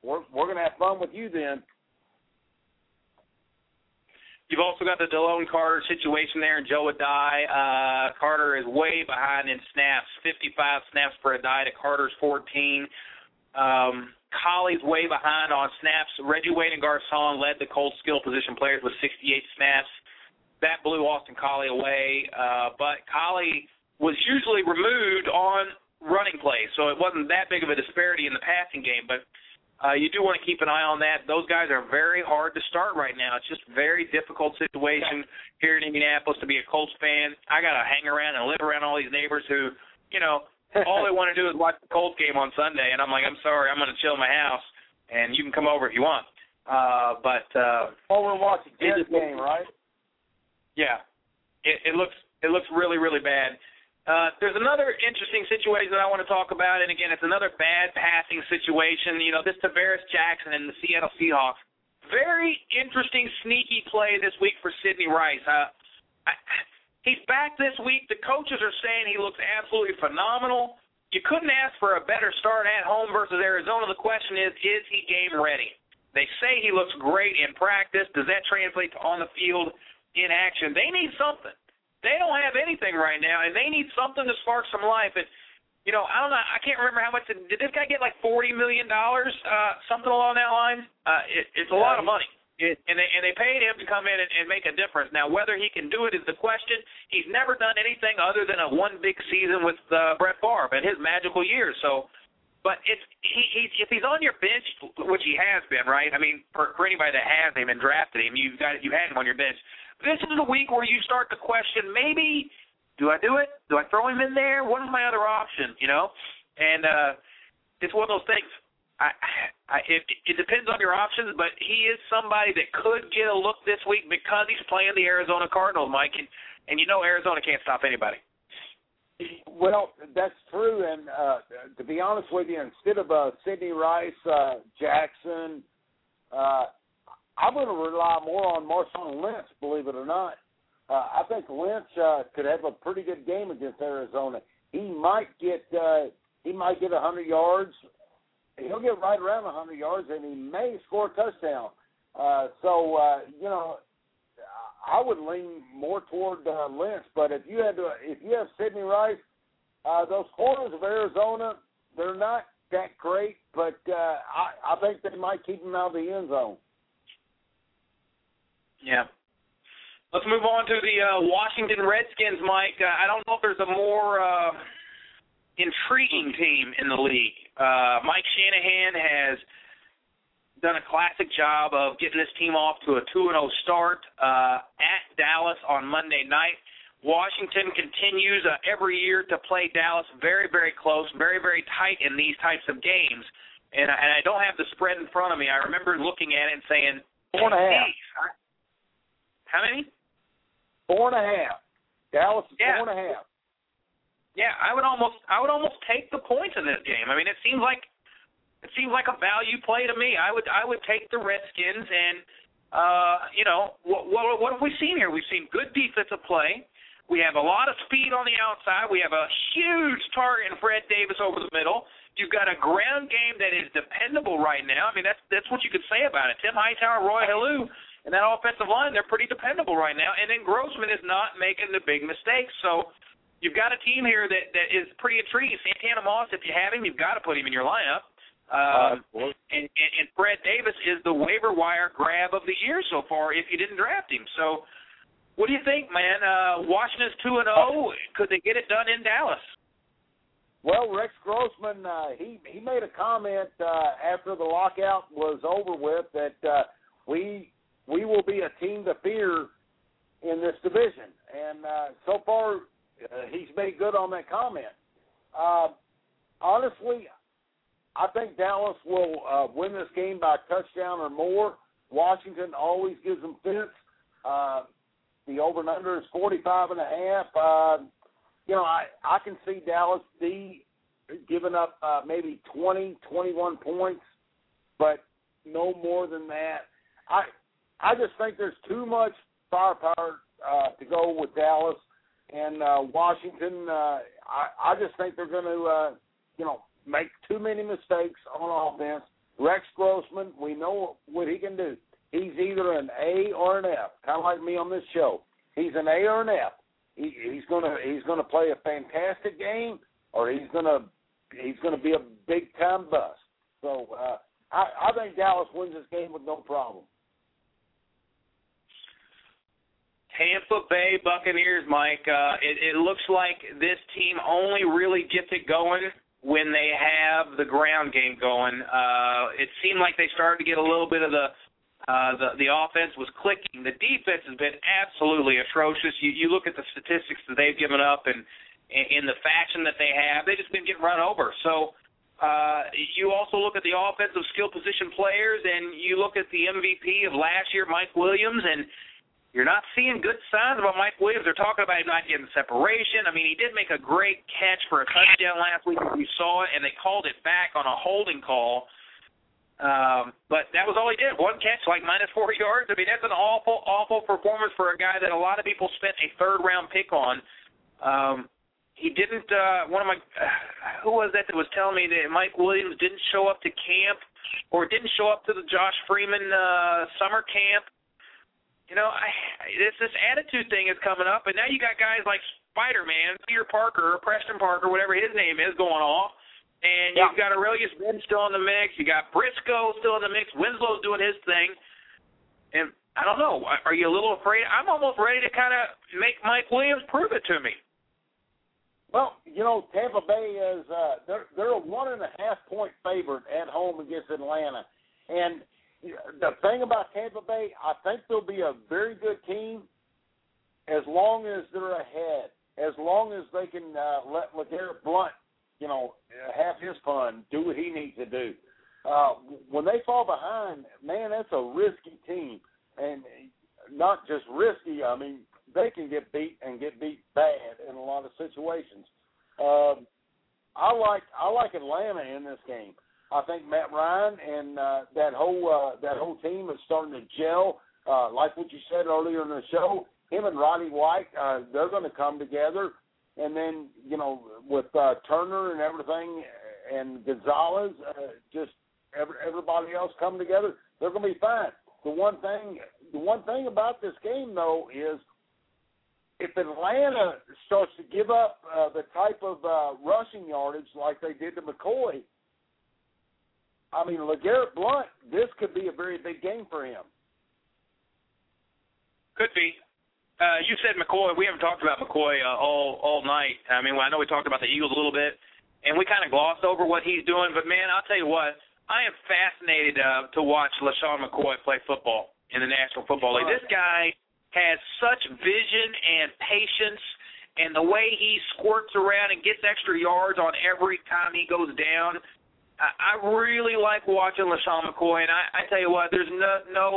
we're we're to have fun with you then. You've also got the Delone Carter situation there, and Joe Addai. Uh, Carter is way behind in snaps, 55 snaps per Addai to Carter's 14. Um, Collie's way behind on snaps. Reggie Wayne and Garcon led the Colts skill position players with 68 snaps. That blew Austin Collie away, uh, but Collie was usually removed on running plays, so it wasn't that big of a disparity in the passing game. But uh, you do want to keep an eye on that. Those guys are very hard to start right now. It's just a very difficult situation here in Indianapolis to be a Colts fan. I got to hang around and live around all these neighbors who, you know, all they want to do is watch the Colts game on Sunday, and I'm like, I'm sorry, I'm going to chill in my house, and you can come over if you want. Uh, but uh, oh, we're watching Jets game, right? Yeah, it, it looks it looks really really bad. Uh, there's another interesting situation that I want to talk about, and again, it's another bad passing situation. You know, this Tarvaris Jackson and the Seattle Seahawks. Very interesting, sneaky play this week for Sidney Rice. Uh, I, he's back this week. The coaches are saying he looks absolutely phenomenal. You couldn't ask for a better start at home versus Arizona. The question is, is he game ready? They say he looks great in practice. Does that translate to on the field in action? They need something. They don't have anything right now, and they need something to spark some life. And you know, I don't know. I can't remember how much. Did, did this guy get like forty million dollars? Uh, something along that line. Uh, it, it's a lot of money. It, and they and they paid him to come in and, and make a difference. Now, whether he can do it is the question. He's never done anything other than a one big season with uh, Brett Favre and his magical years. So, but if he, he if he's on your bench, which he has been, right? I mean, for, for anybody that has him and drafted him, you've got you had him on your bench. This is a week where you start to question maybe do I do it? Do I throw him in there? What is my other option? You know, and uh, it's one of those things. I, I it, it depends on your options, but he is somebody that could get a look this week because he's playing the Arizona Cardinals, Mike, and and you know Arizona can't stop anybody. Well, that's true, and uh, to be honest with you, instead of uh, Sidney Rice, uh, Jackson, uh, I'm going to rely more on Marshawn Lynch, believe it or not. Uh, I think Lynch uh, could have a pretty good game against Arizona. He might get uh, he might get 100 yards. He'll get right around 100 yards, and he may score a touchdown. Uh, so uh, you know, I would lean more toward uh, Lynch. But if you had to, if you have Sidney Rice, uh, those corners of Arizona, they're not that great, but uh, I, I think they might keep him out of the end zone. Yeah. Let's move on to the uh, Washington Redskins, Mike. Uh, I don't know if there's a more uh, intriguing team in the league. Uh, Mike Shanahan has done a classic job of getting this team off to a 2 0 start uh, at Dallas on Monday night. Washington continues uh, every year to play Dallas very, very close, very, very tight in these types of games. And, and I don't have the spread in front of me. I remember looking at it and saying, four and a half. How many? Four and a half. Dallas is yeah. four and a half. Yeah, I would almost I would almost take the points in this game. I mean, it seems like it seems like a value play to me. I would I would take the Redskins and uh, you know, what what what have we seen here? We've seen good defensive play. We have a lot of speed on the outside. We have a huge target in Fred Davis over the middle. You've got a ground game that is dependable right now. I mean, that's that's what you could say about it. Tim Hightower, Roy Helu, and that offensive line, they're pretty dependable right now. And then Grossman is not making the big mistakes. So you've got a team here that that is pretty intriguing. Santana Moss, if you have him, you've got to put him in your lineup. Um, uh, and and, and Fred Davis is the waiver wire grab of the year so far if you didn't draft him. So, what do you think, man? Uh, Washington's two and zero. Could they get it done in Dallas? Well, Rex Grossman, uh, he he made a comment uh, after the lockout was over with that uh, we we will be a team to fear in this division, and uh, so far uh, he's made good on that comment. Uh, honestly, I think Dallas will uh, win this game by a touchdown or more. Washington always gives them fits. Uh, the over and under is forty five and a half. Uh, you know, I I can see Dallas D giving up uh, maybe 20, 21 points, but no more than that. I I just think there's too much firepower uh, to go with Dallas and uh, Washington. Uh, I I just think they're going to uh, you know make too many mistakes on offense. Rex Grossman, we know what he can do. He's either an A or an F, kind of like me on this show. He's an A or an F. He, he's gonna he's gonna play a fantastic game, or he's gonna he's gonna be a big time bust. So uh, I, I think Dallas wins this game with no problem. Tampa Bay Buccaneers, Mike. Uh, it, it looks like this team only really gets it going when they have the ground game going. Uh, it seemed like they started to get a little bit of the uh, the the offense was clicking. The defense has been absolutely atrocious. You you look at the statistics that they've given up and in the fashion that they have, they've just been getting run over. So uh, you also look at the offensive skill position players, and you look at the MVP of last year, Mike Williams, and you're not seeing good signs about Mike Williams. They're talking about him not getting separation. I mean, he did make a great catch for a touchdown last week. We saw it, and they called it back on a holding call. Um, but that was all he did. One catch, like minus four yards. I mean, that's an awful, awful performance for a guy that a lot of people spent a third round pick on. Um, he didn't. Uh, one of my, uh, who was that that was telling me that Mike Williams didn't show up to camp or didn't show up to the Josh Freeman uh, summer camp you know, I this this attitude thing is coming up, and now you got guys like Spider Man, Peter Parker, or Preston Parker, whatever his name is, going off. And you've got Arrelious Benn still in the mix. You got Briscoe still in the mix. Winslow's doing his thing. And I don't know. Are you a little afraid? I'm almost ready to kind of make Mike Williams prove it to me. Well, you know, Tampa Bay is uh, they're they're a one and a half point favorite at home against Atlanta, and the thing about Tampa Bay, I think they'll be a very good team as long as they're ahead, as long as they can uh, let LeGarrette Blount, you know, have his fun, do what he needs to do. Uh, when they fall behind, man, that's a risky team, and not just risky. I mean, they can get beat and get beat bad in a lot of situations. Um, I like I like Atlanta in this game. I think Matt Ryan and uh, that whole uh, that whole team is starting to gel. Uh, like what you said earlier in the show, him and Roddy White, uh, they're going to come together. And then you know with uh, Turner and everything, and Gonzalez, uh, just every, everybody else come together, they're going to be fine. The one thing, the one thing about this game though is if Atlanta starts to give up uh, the type of uh, rushing yardage like they did to McCoy, I mean, LeGarrette Blount, this could be a very big game for him. Could be. Uh, you said McCoy. We haven't talked about McCoy uh, all all night. I mean, I know we talked about the Eagles a little bit, and we kind of glossed over what he's doing. But man, I'll tell you what, I am fascinated uh, to watch LeSean McCoy play football in the National Football League. This guy has such vision and patience, and the way he squirts around and gets extra yards on every time he goes down. I, really like watching LeSean McCoy, and I, I tell you what, there's no no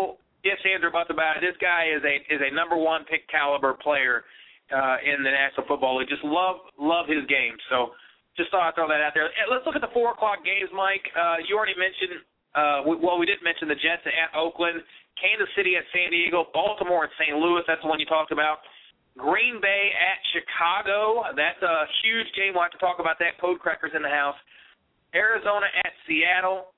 ifs, ands, or buts about it. This guy is a is a number one pick caliber player uh, in the National Football League. Just love love his game. So just thought I'd throw that out there. Let's look at the four o'clock games, Mike. Uh, you already mentioned. Uh, we, well, we did mention the Jets at Oakland, Kansas City at San Diego, Baltimore at St. Louis. That's the one you talked about. Green Bay at Chicago. That's a huge game. We'll have to talk about that. Code Crackers in the house. Arizona at Seattle,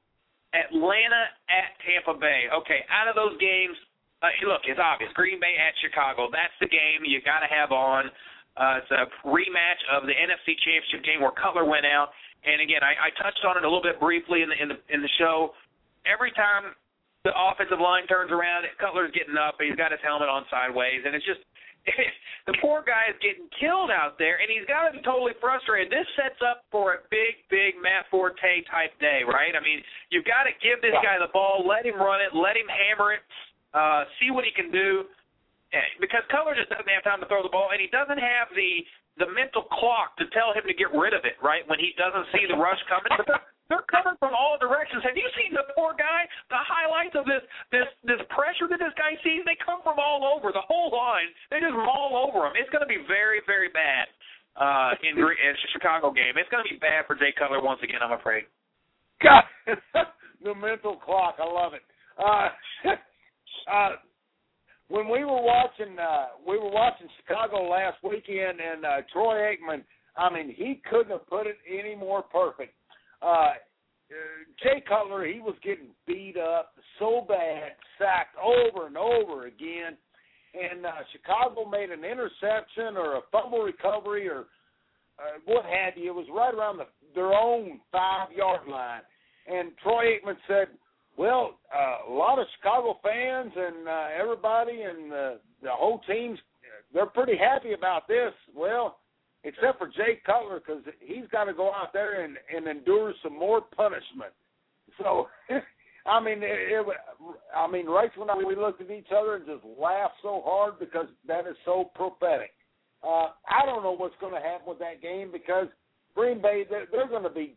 Atlanta at Tampa Bay. Okay, out of those games, uh, look, it's obvious. Green Bay at Chicago. That's the game you got to have on. Uh, it's a rematch of the NFC Championship game where Cutler went out. And again, I, I touched on it a little bit briefly in the in the in the show. every time the offensive line turns around, Cutler's getting up. He's got his helmet on sideways, and it's just the poor guy is getting killed out there, and he's got to be totally frustrated. This sets up for a big, big Matt Forte type day, right? I mean, you've got to give this guy the ball, let him run it, let him hammer it, uh, see what he can do, Eh, because Cutler just doesn't have time to throw the ball, and he doesn't have the the mental clock to tell him to get rid of it, right? When he doesn't see the rush coming, but they're, they're coming from all directions. Have you seen the poor guy? The highlights of this this this pressure that this guy sees, they come from all over the whole line. They just maul over him. It's going to be very very bad uh, in in Chicago game. It's going to be bad for Jay Cutler once again. I'm afraid. God, the mental clock. I love it. Uh, uh, when we were watching, uh, we were watching Chicago last weekend, and uh, Troy Aikman. I mean, he couldn't have put it any more perfect. Uh, Jay Cutler, he was getting beat up so bad, sacked over and over again, and uh, Chicago made an interception or a fumble recovery or uh, what have you. It was right around the, their own five yard line, and Troy Aikman said, well, uh, a lot of Chicago fans and uh, everybody and uh, the whole team's they're pretty happy about this. Well, except for Jay Cutler because he's got to go out there and, and endure some more punishment. So, I mean, it, it, I mean, right when we looked at each other and just laughed so hard because that is so prophetic. Uh, I don't know what's going to happen with that game because Green Bay they're, they're going to be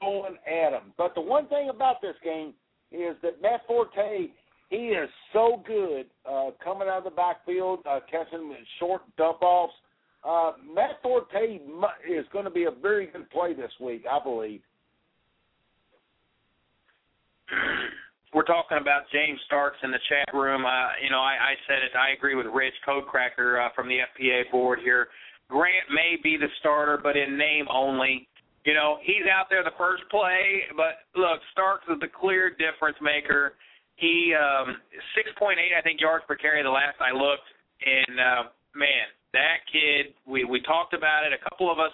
going at them. But the one thing about this game is that Matt Forte, he is so good uh, coming out of the backfield, uh, catching short dump offs. Uh, Matt Forte is going to be a very good play this week, I believe. We're talking about James Starks in the chat room. Uh, you know, I, I said it. I agree with Rich Codecracker uh, from the FPA board here. Grant may be the starter, but in name only. You know, he's out there the first play, but look, Starks is the clear difference maker. He um 6.8 I think yards per carry the last I looked and uh man, that kid we we talked about it. A couple of us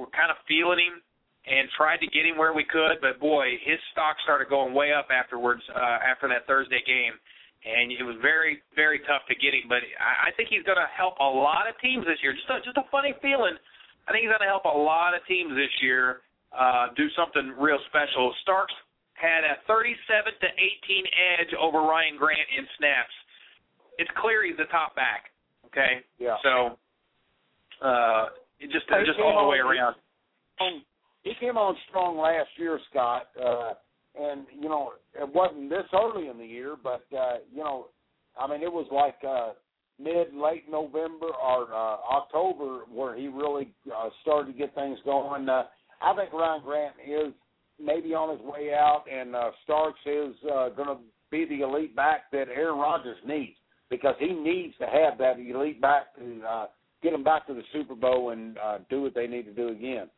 were kind of feeling him and tried to get him where we could, but boy, his stock started going way up afterwards uh after that Thursday game. And it was very, very tough to get him, but I, I think he's going to help a lot of teams this year. Just a, just a funny feeling I think he's going to help a lot of teams this year uh, do something real special. Starks had a 37 to 18 edge over Ryan Grant in snaps. It's clear he's the top back. Okay. Yeah. So, uh, it just He just all the on- way around. He came on strong last year, Scott, uh, and you know it wasn't this early in the year, but uh, you know, I mean it was like uh, mid late November or uh, October where he really uh, started to get things going. Uh, I think Ryan Grant is maybe on his way out, and uh, Starks is uh, going to be the elite back that Aaron Rodgers needs because he needs to have that elite back to uh, get them back to the Super Bowl and uh, do what they need to do again.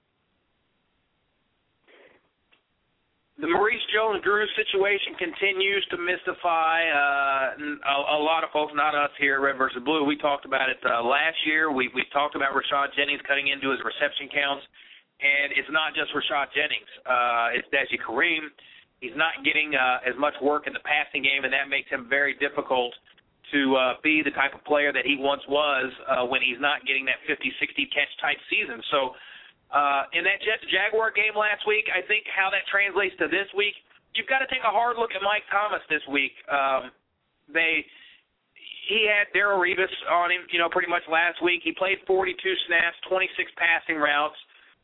The Maurice Jones-Drew situation continues to mystify uh, a, a lot of folks, not us here at Red versus Blue. We talked about it uh, last year. We we talked about Rashad Jennings cutting into his reception counts, and it's not just Rashad Jennings. Uh, it's Deji Karim. He's not getting uh, as much work in the passing game, and that makes him very difficult to uh, be the type of player that he once was uh, when he's not getting that 50, 60 catch type season. So uh, in that Jets Jaguar game last week, I think how that translates to this week, you've got to take a hard look at Mike Thomas this week. Um, they he had Darrelle Revis on him, you know, pretty much last week. He played 42 snaps, 26 passing routes.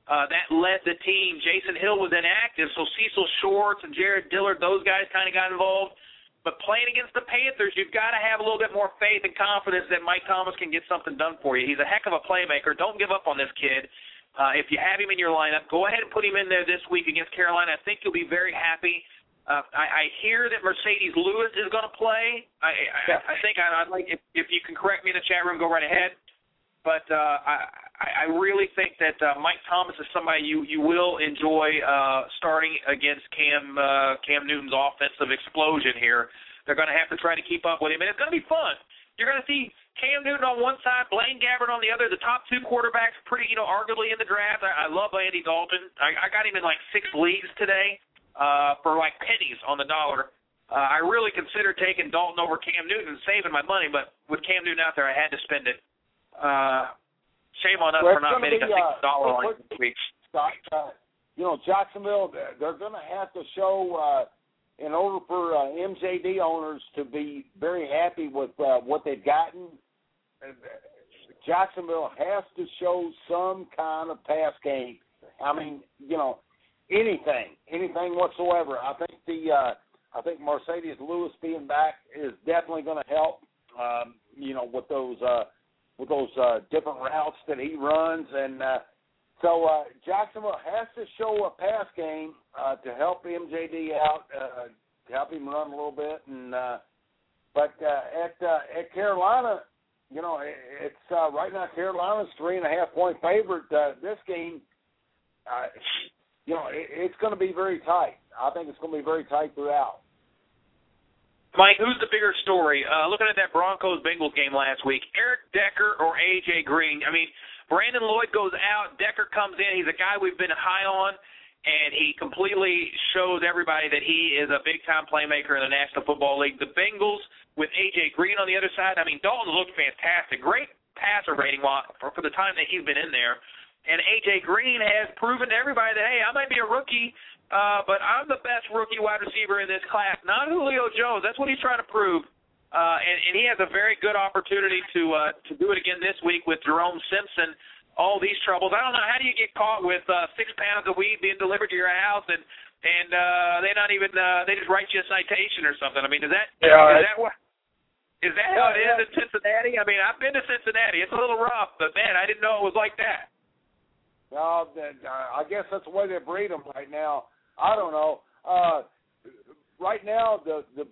Uh, that led the team. Jason Hill was inactive, so Cecil Shorts and Jarett Dillard, those guys kind of got involved. But playing against the Panthers, you've got to have a little bit more faith and confidence that Mike Thomas can get something done for you. He's a heck of a playmaker. Don't give up on this kid. Uh, if you have him in your lineup, go ahead and put him in there this week against Carolina. I think you'll be very happy. Uh, I, I hear that Marcedes Lewis is going to play. I, I, I think I, I'd like if, if you can correct me in the chat room, go right ahead. But uh, I, I really think that uh, Mike Thomas is somebody you you will enjoy uh, starting against Cam uh, Cam Newton's offensive explosion here. They're going to have to try to keep up with him, and it's going to be fun. You're going to see Cam Newton on one side, Blaine Gabbert on the other. The top two quarterbacks, pretty you know, arguably in the draft. I, I love Andy Dalton. I, I got him in like six leagues today. uh, for like pennies on the dollar. Uh, I really considered taking Dalton over Cam Newton and saving my money, but with Cam Newton out there, I had to spend it. Uh, shame on us Well, for not a be, single uh, dollar on quick- this week. Uh, you know, Jacksonville, they're, they're going to have to show, uh, in order for uh, MJD owners to be very happy with uh, what they've gotten, uh, Jacksonville has to show some kind of pass game. I mean, you know, anything, anything whatsoever. I think the, uh, I think Marcedes Lewis being back is definitely going to help. Um, you know, with those, uh, with those uh, different routes that he runs, and uh, so uh, Jacksonville has to show a pass game uh, to help MJD out, uh, to help him run a little bit. And uh, but uh, at uh, at Carolina, you know, it, it's uh, right now Carolina's three and a half point favorite. Uh, this game, uh, you know, it, it's going to be very tight. I think it's going to be very tight throughout. Mike, who's the bigger story? Uh, looking at that Broncos Bengals game last week, Eric Decker or AJ Green? I mean, Brandon Lloyd goes out, Decker comes in. He's a guy we've been high on, and he completely shows everybody that he is a big time playmaker in the National Football League. The Bengals with AJ Green on the other side. I mean, Dalton looked fantastic. Great passer rating for, for the time that he's been in there. And AJ Green has proven to everybody that hey, I might be a rookie, uh, but I'm the best rookie wide receiver in this class. Not Julio Jones. That's what he's trying to prove. Uh, and, and he has a very good opportunity to uh, to do it again this week with Jerome Simpson. All these troubles. I don't know how do you get caught with uh, six pounds of weed being delivered to your house and and uh, they not even uh, they just write you a citation or something. I mean, is that Yeah, is that what is that how it is in Cincinnati? I mean, I've been to Cincinnati. It's a little rough, but man, I didn't know it was like that. That- uh, I guess that's the way they breed them right now. I don't know. Uh, right now, the the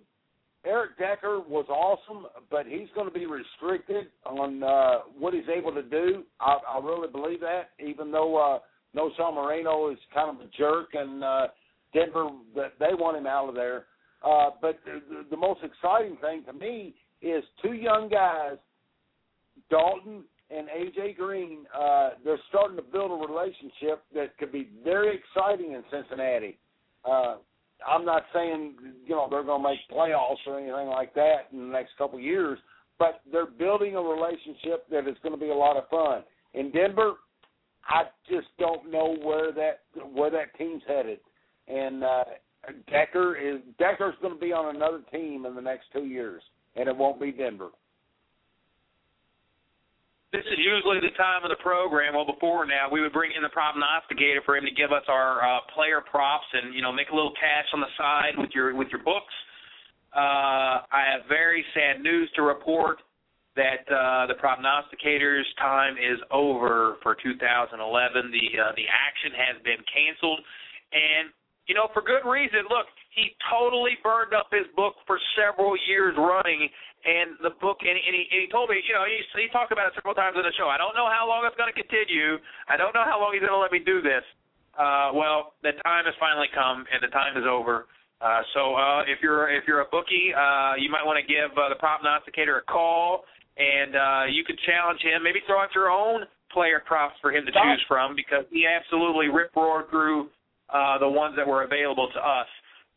Eric Decker was awesome, but he's going to be restricted on uh, what he's able to do. I, I really believe that, even though uh, Knowshon Moreno is kind of a jerk, and uh, Denver they want him out of there. Uh, but the, the most exciting thing to me is two young guys, Dalton and AJ Green. Uh, they're starting to build a relationship that could be very exciting in Cincinnati. Uh, I'm not saying you know they're going to make playoffs or anything like that in the next couple of years, but they're building a relationship that is going to be a lot of fun. In Denver, I just don't know where that where that team's headed, and uh, Decker is Decker's going to be on another team in the next two years, and it won't be Denver. This is usually the time of the program. Well, before now, we would bring in the prognosticator for him to give us our uh, player props and you know make a little cash on the side with your with your books. Uh, I have very sad news to report that uh, the prognosticator's time is over for 2011. The uh, the action has been canceled, and you know for good reason. Look, he totally burned up his book for several years running, and the book. And, and, he, and he told me, you know, he he talked about it several times on the show. I don't know how long it's going to continue. I don't know how long he's going to let me do this. Uh, well, the time has finally come, and the time is over. Uh, so uh, if you're if you're a bookie, uh, you might want to give uh, the prognosticator a call, and uh, you could challenge him. Maybe throw out your own player props for him to choose from because he absolutely rip roared through uh, the ones that were available to us.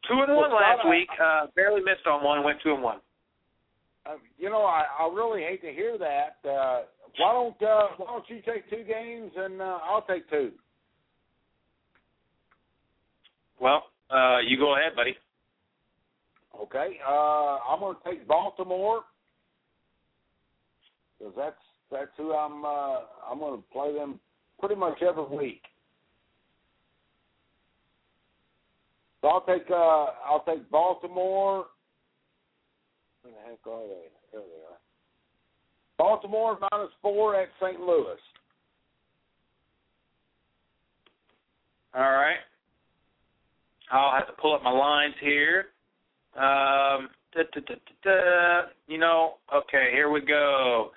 Two and one Well, last week. Uh, barely missed on one. Went two and one. Uh, you know, I, I really hate to hear that. Uh, why don't uh, Why don't you take two games and uh, I'll take two? Well, uh, you go ahead, buddy. Okay. Uh, I'm going to take Baltimore because that's that's who I'm. Uh, I'm going to play them pretty much every week. So I'll take. Uh, I'll take Baltimore. Where the heck are they? There they are. Baltimore minus four at St. Louis. All right. I'll have to pull up my lines here. Um, da, da, da. You know, okay, here we go.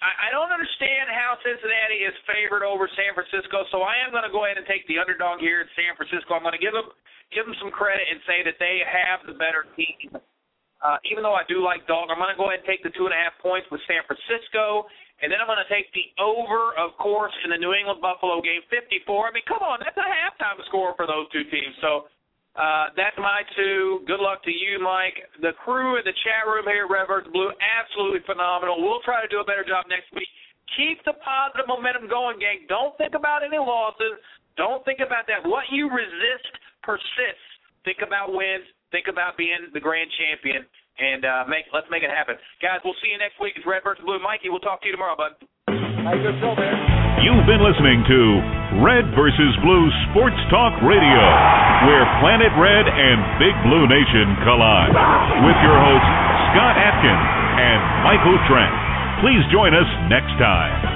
I, I don't understand how Cincinnati is favored over San Francisco, so I am going to go ahead and take the underdog here in San Francisco. I'm going to give them give them some credit and say that they have the better team. Uh, even though I do like dog, I'm going to go ahead and take the two and a half points with San Francisco, and then I'm going to take the over, of course, in the New England Buffalo game, 54. I mean, come on, that's a halftime score for those two teams. So Uh, that's my two. Good luck to you, Mike. The crew in the chat room here at Red. Blue, absolutely phenomenal. We'll try to do a better job next week. Keep the positive momentum going, gang. Don't think about any losses. Don't think about that. What you resist persists. Think about wins. Think about being the grand champion, and uh, make let's make it happen, guys. We'll see you next week. It's Red versus Blue. Mikey, we'll talk to you tomorrow, bud. Hey, good show, man. You've been listening to Red versus Blue Sports Talk Radio, where Planet Red and Big Blue Nation collide. With your hosts, Scott Atkins and Michael Trent. Please join us next time.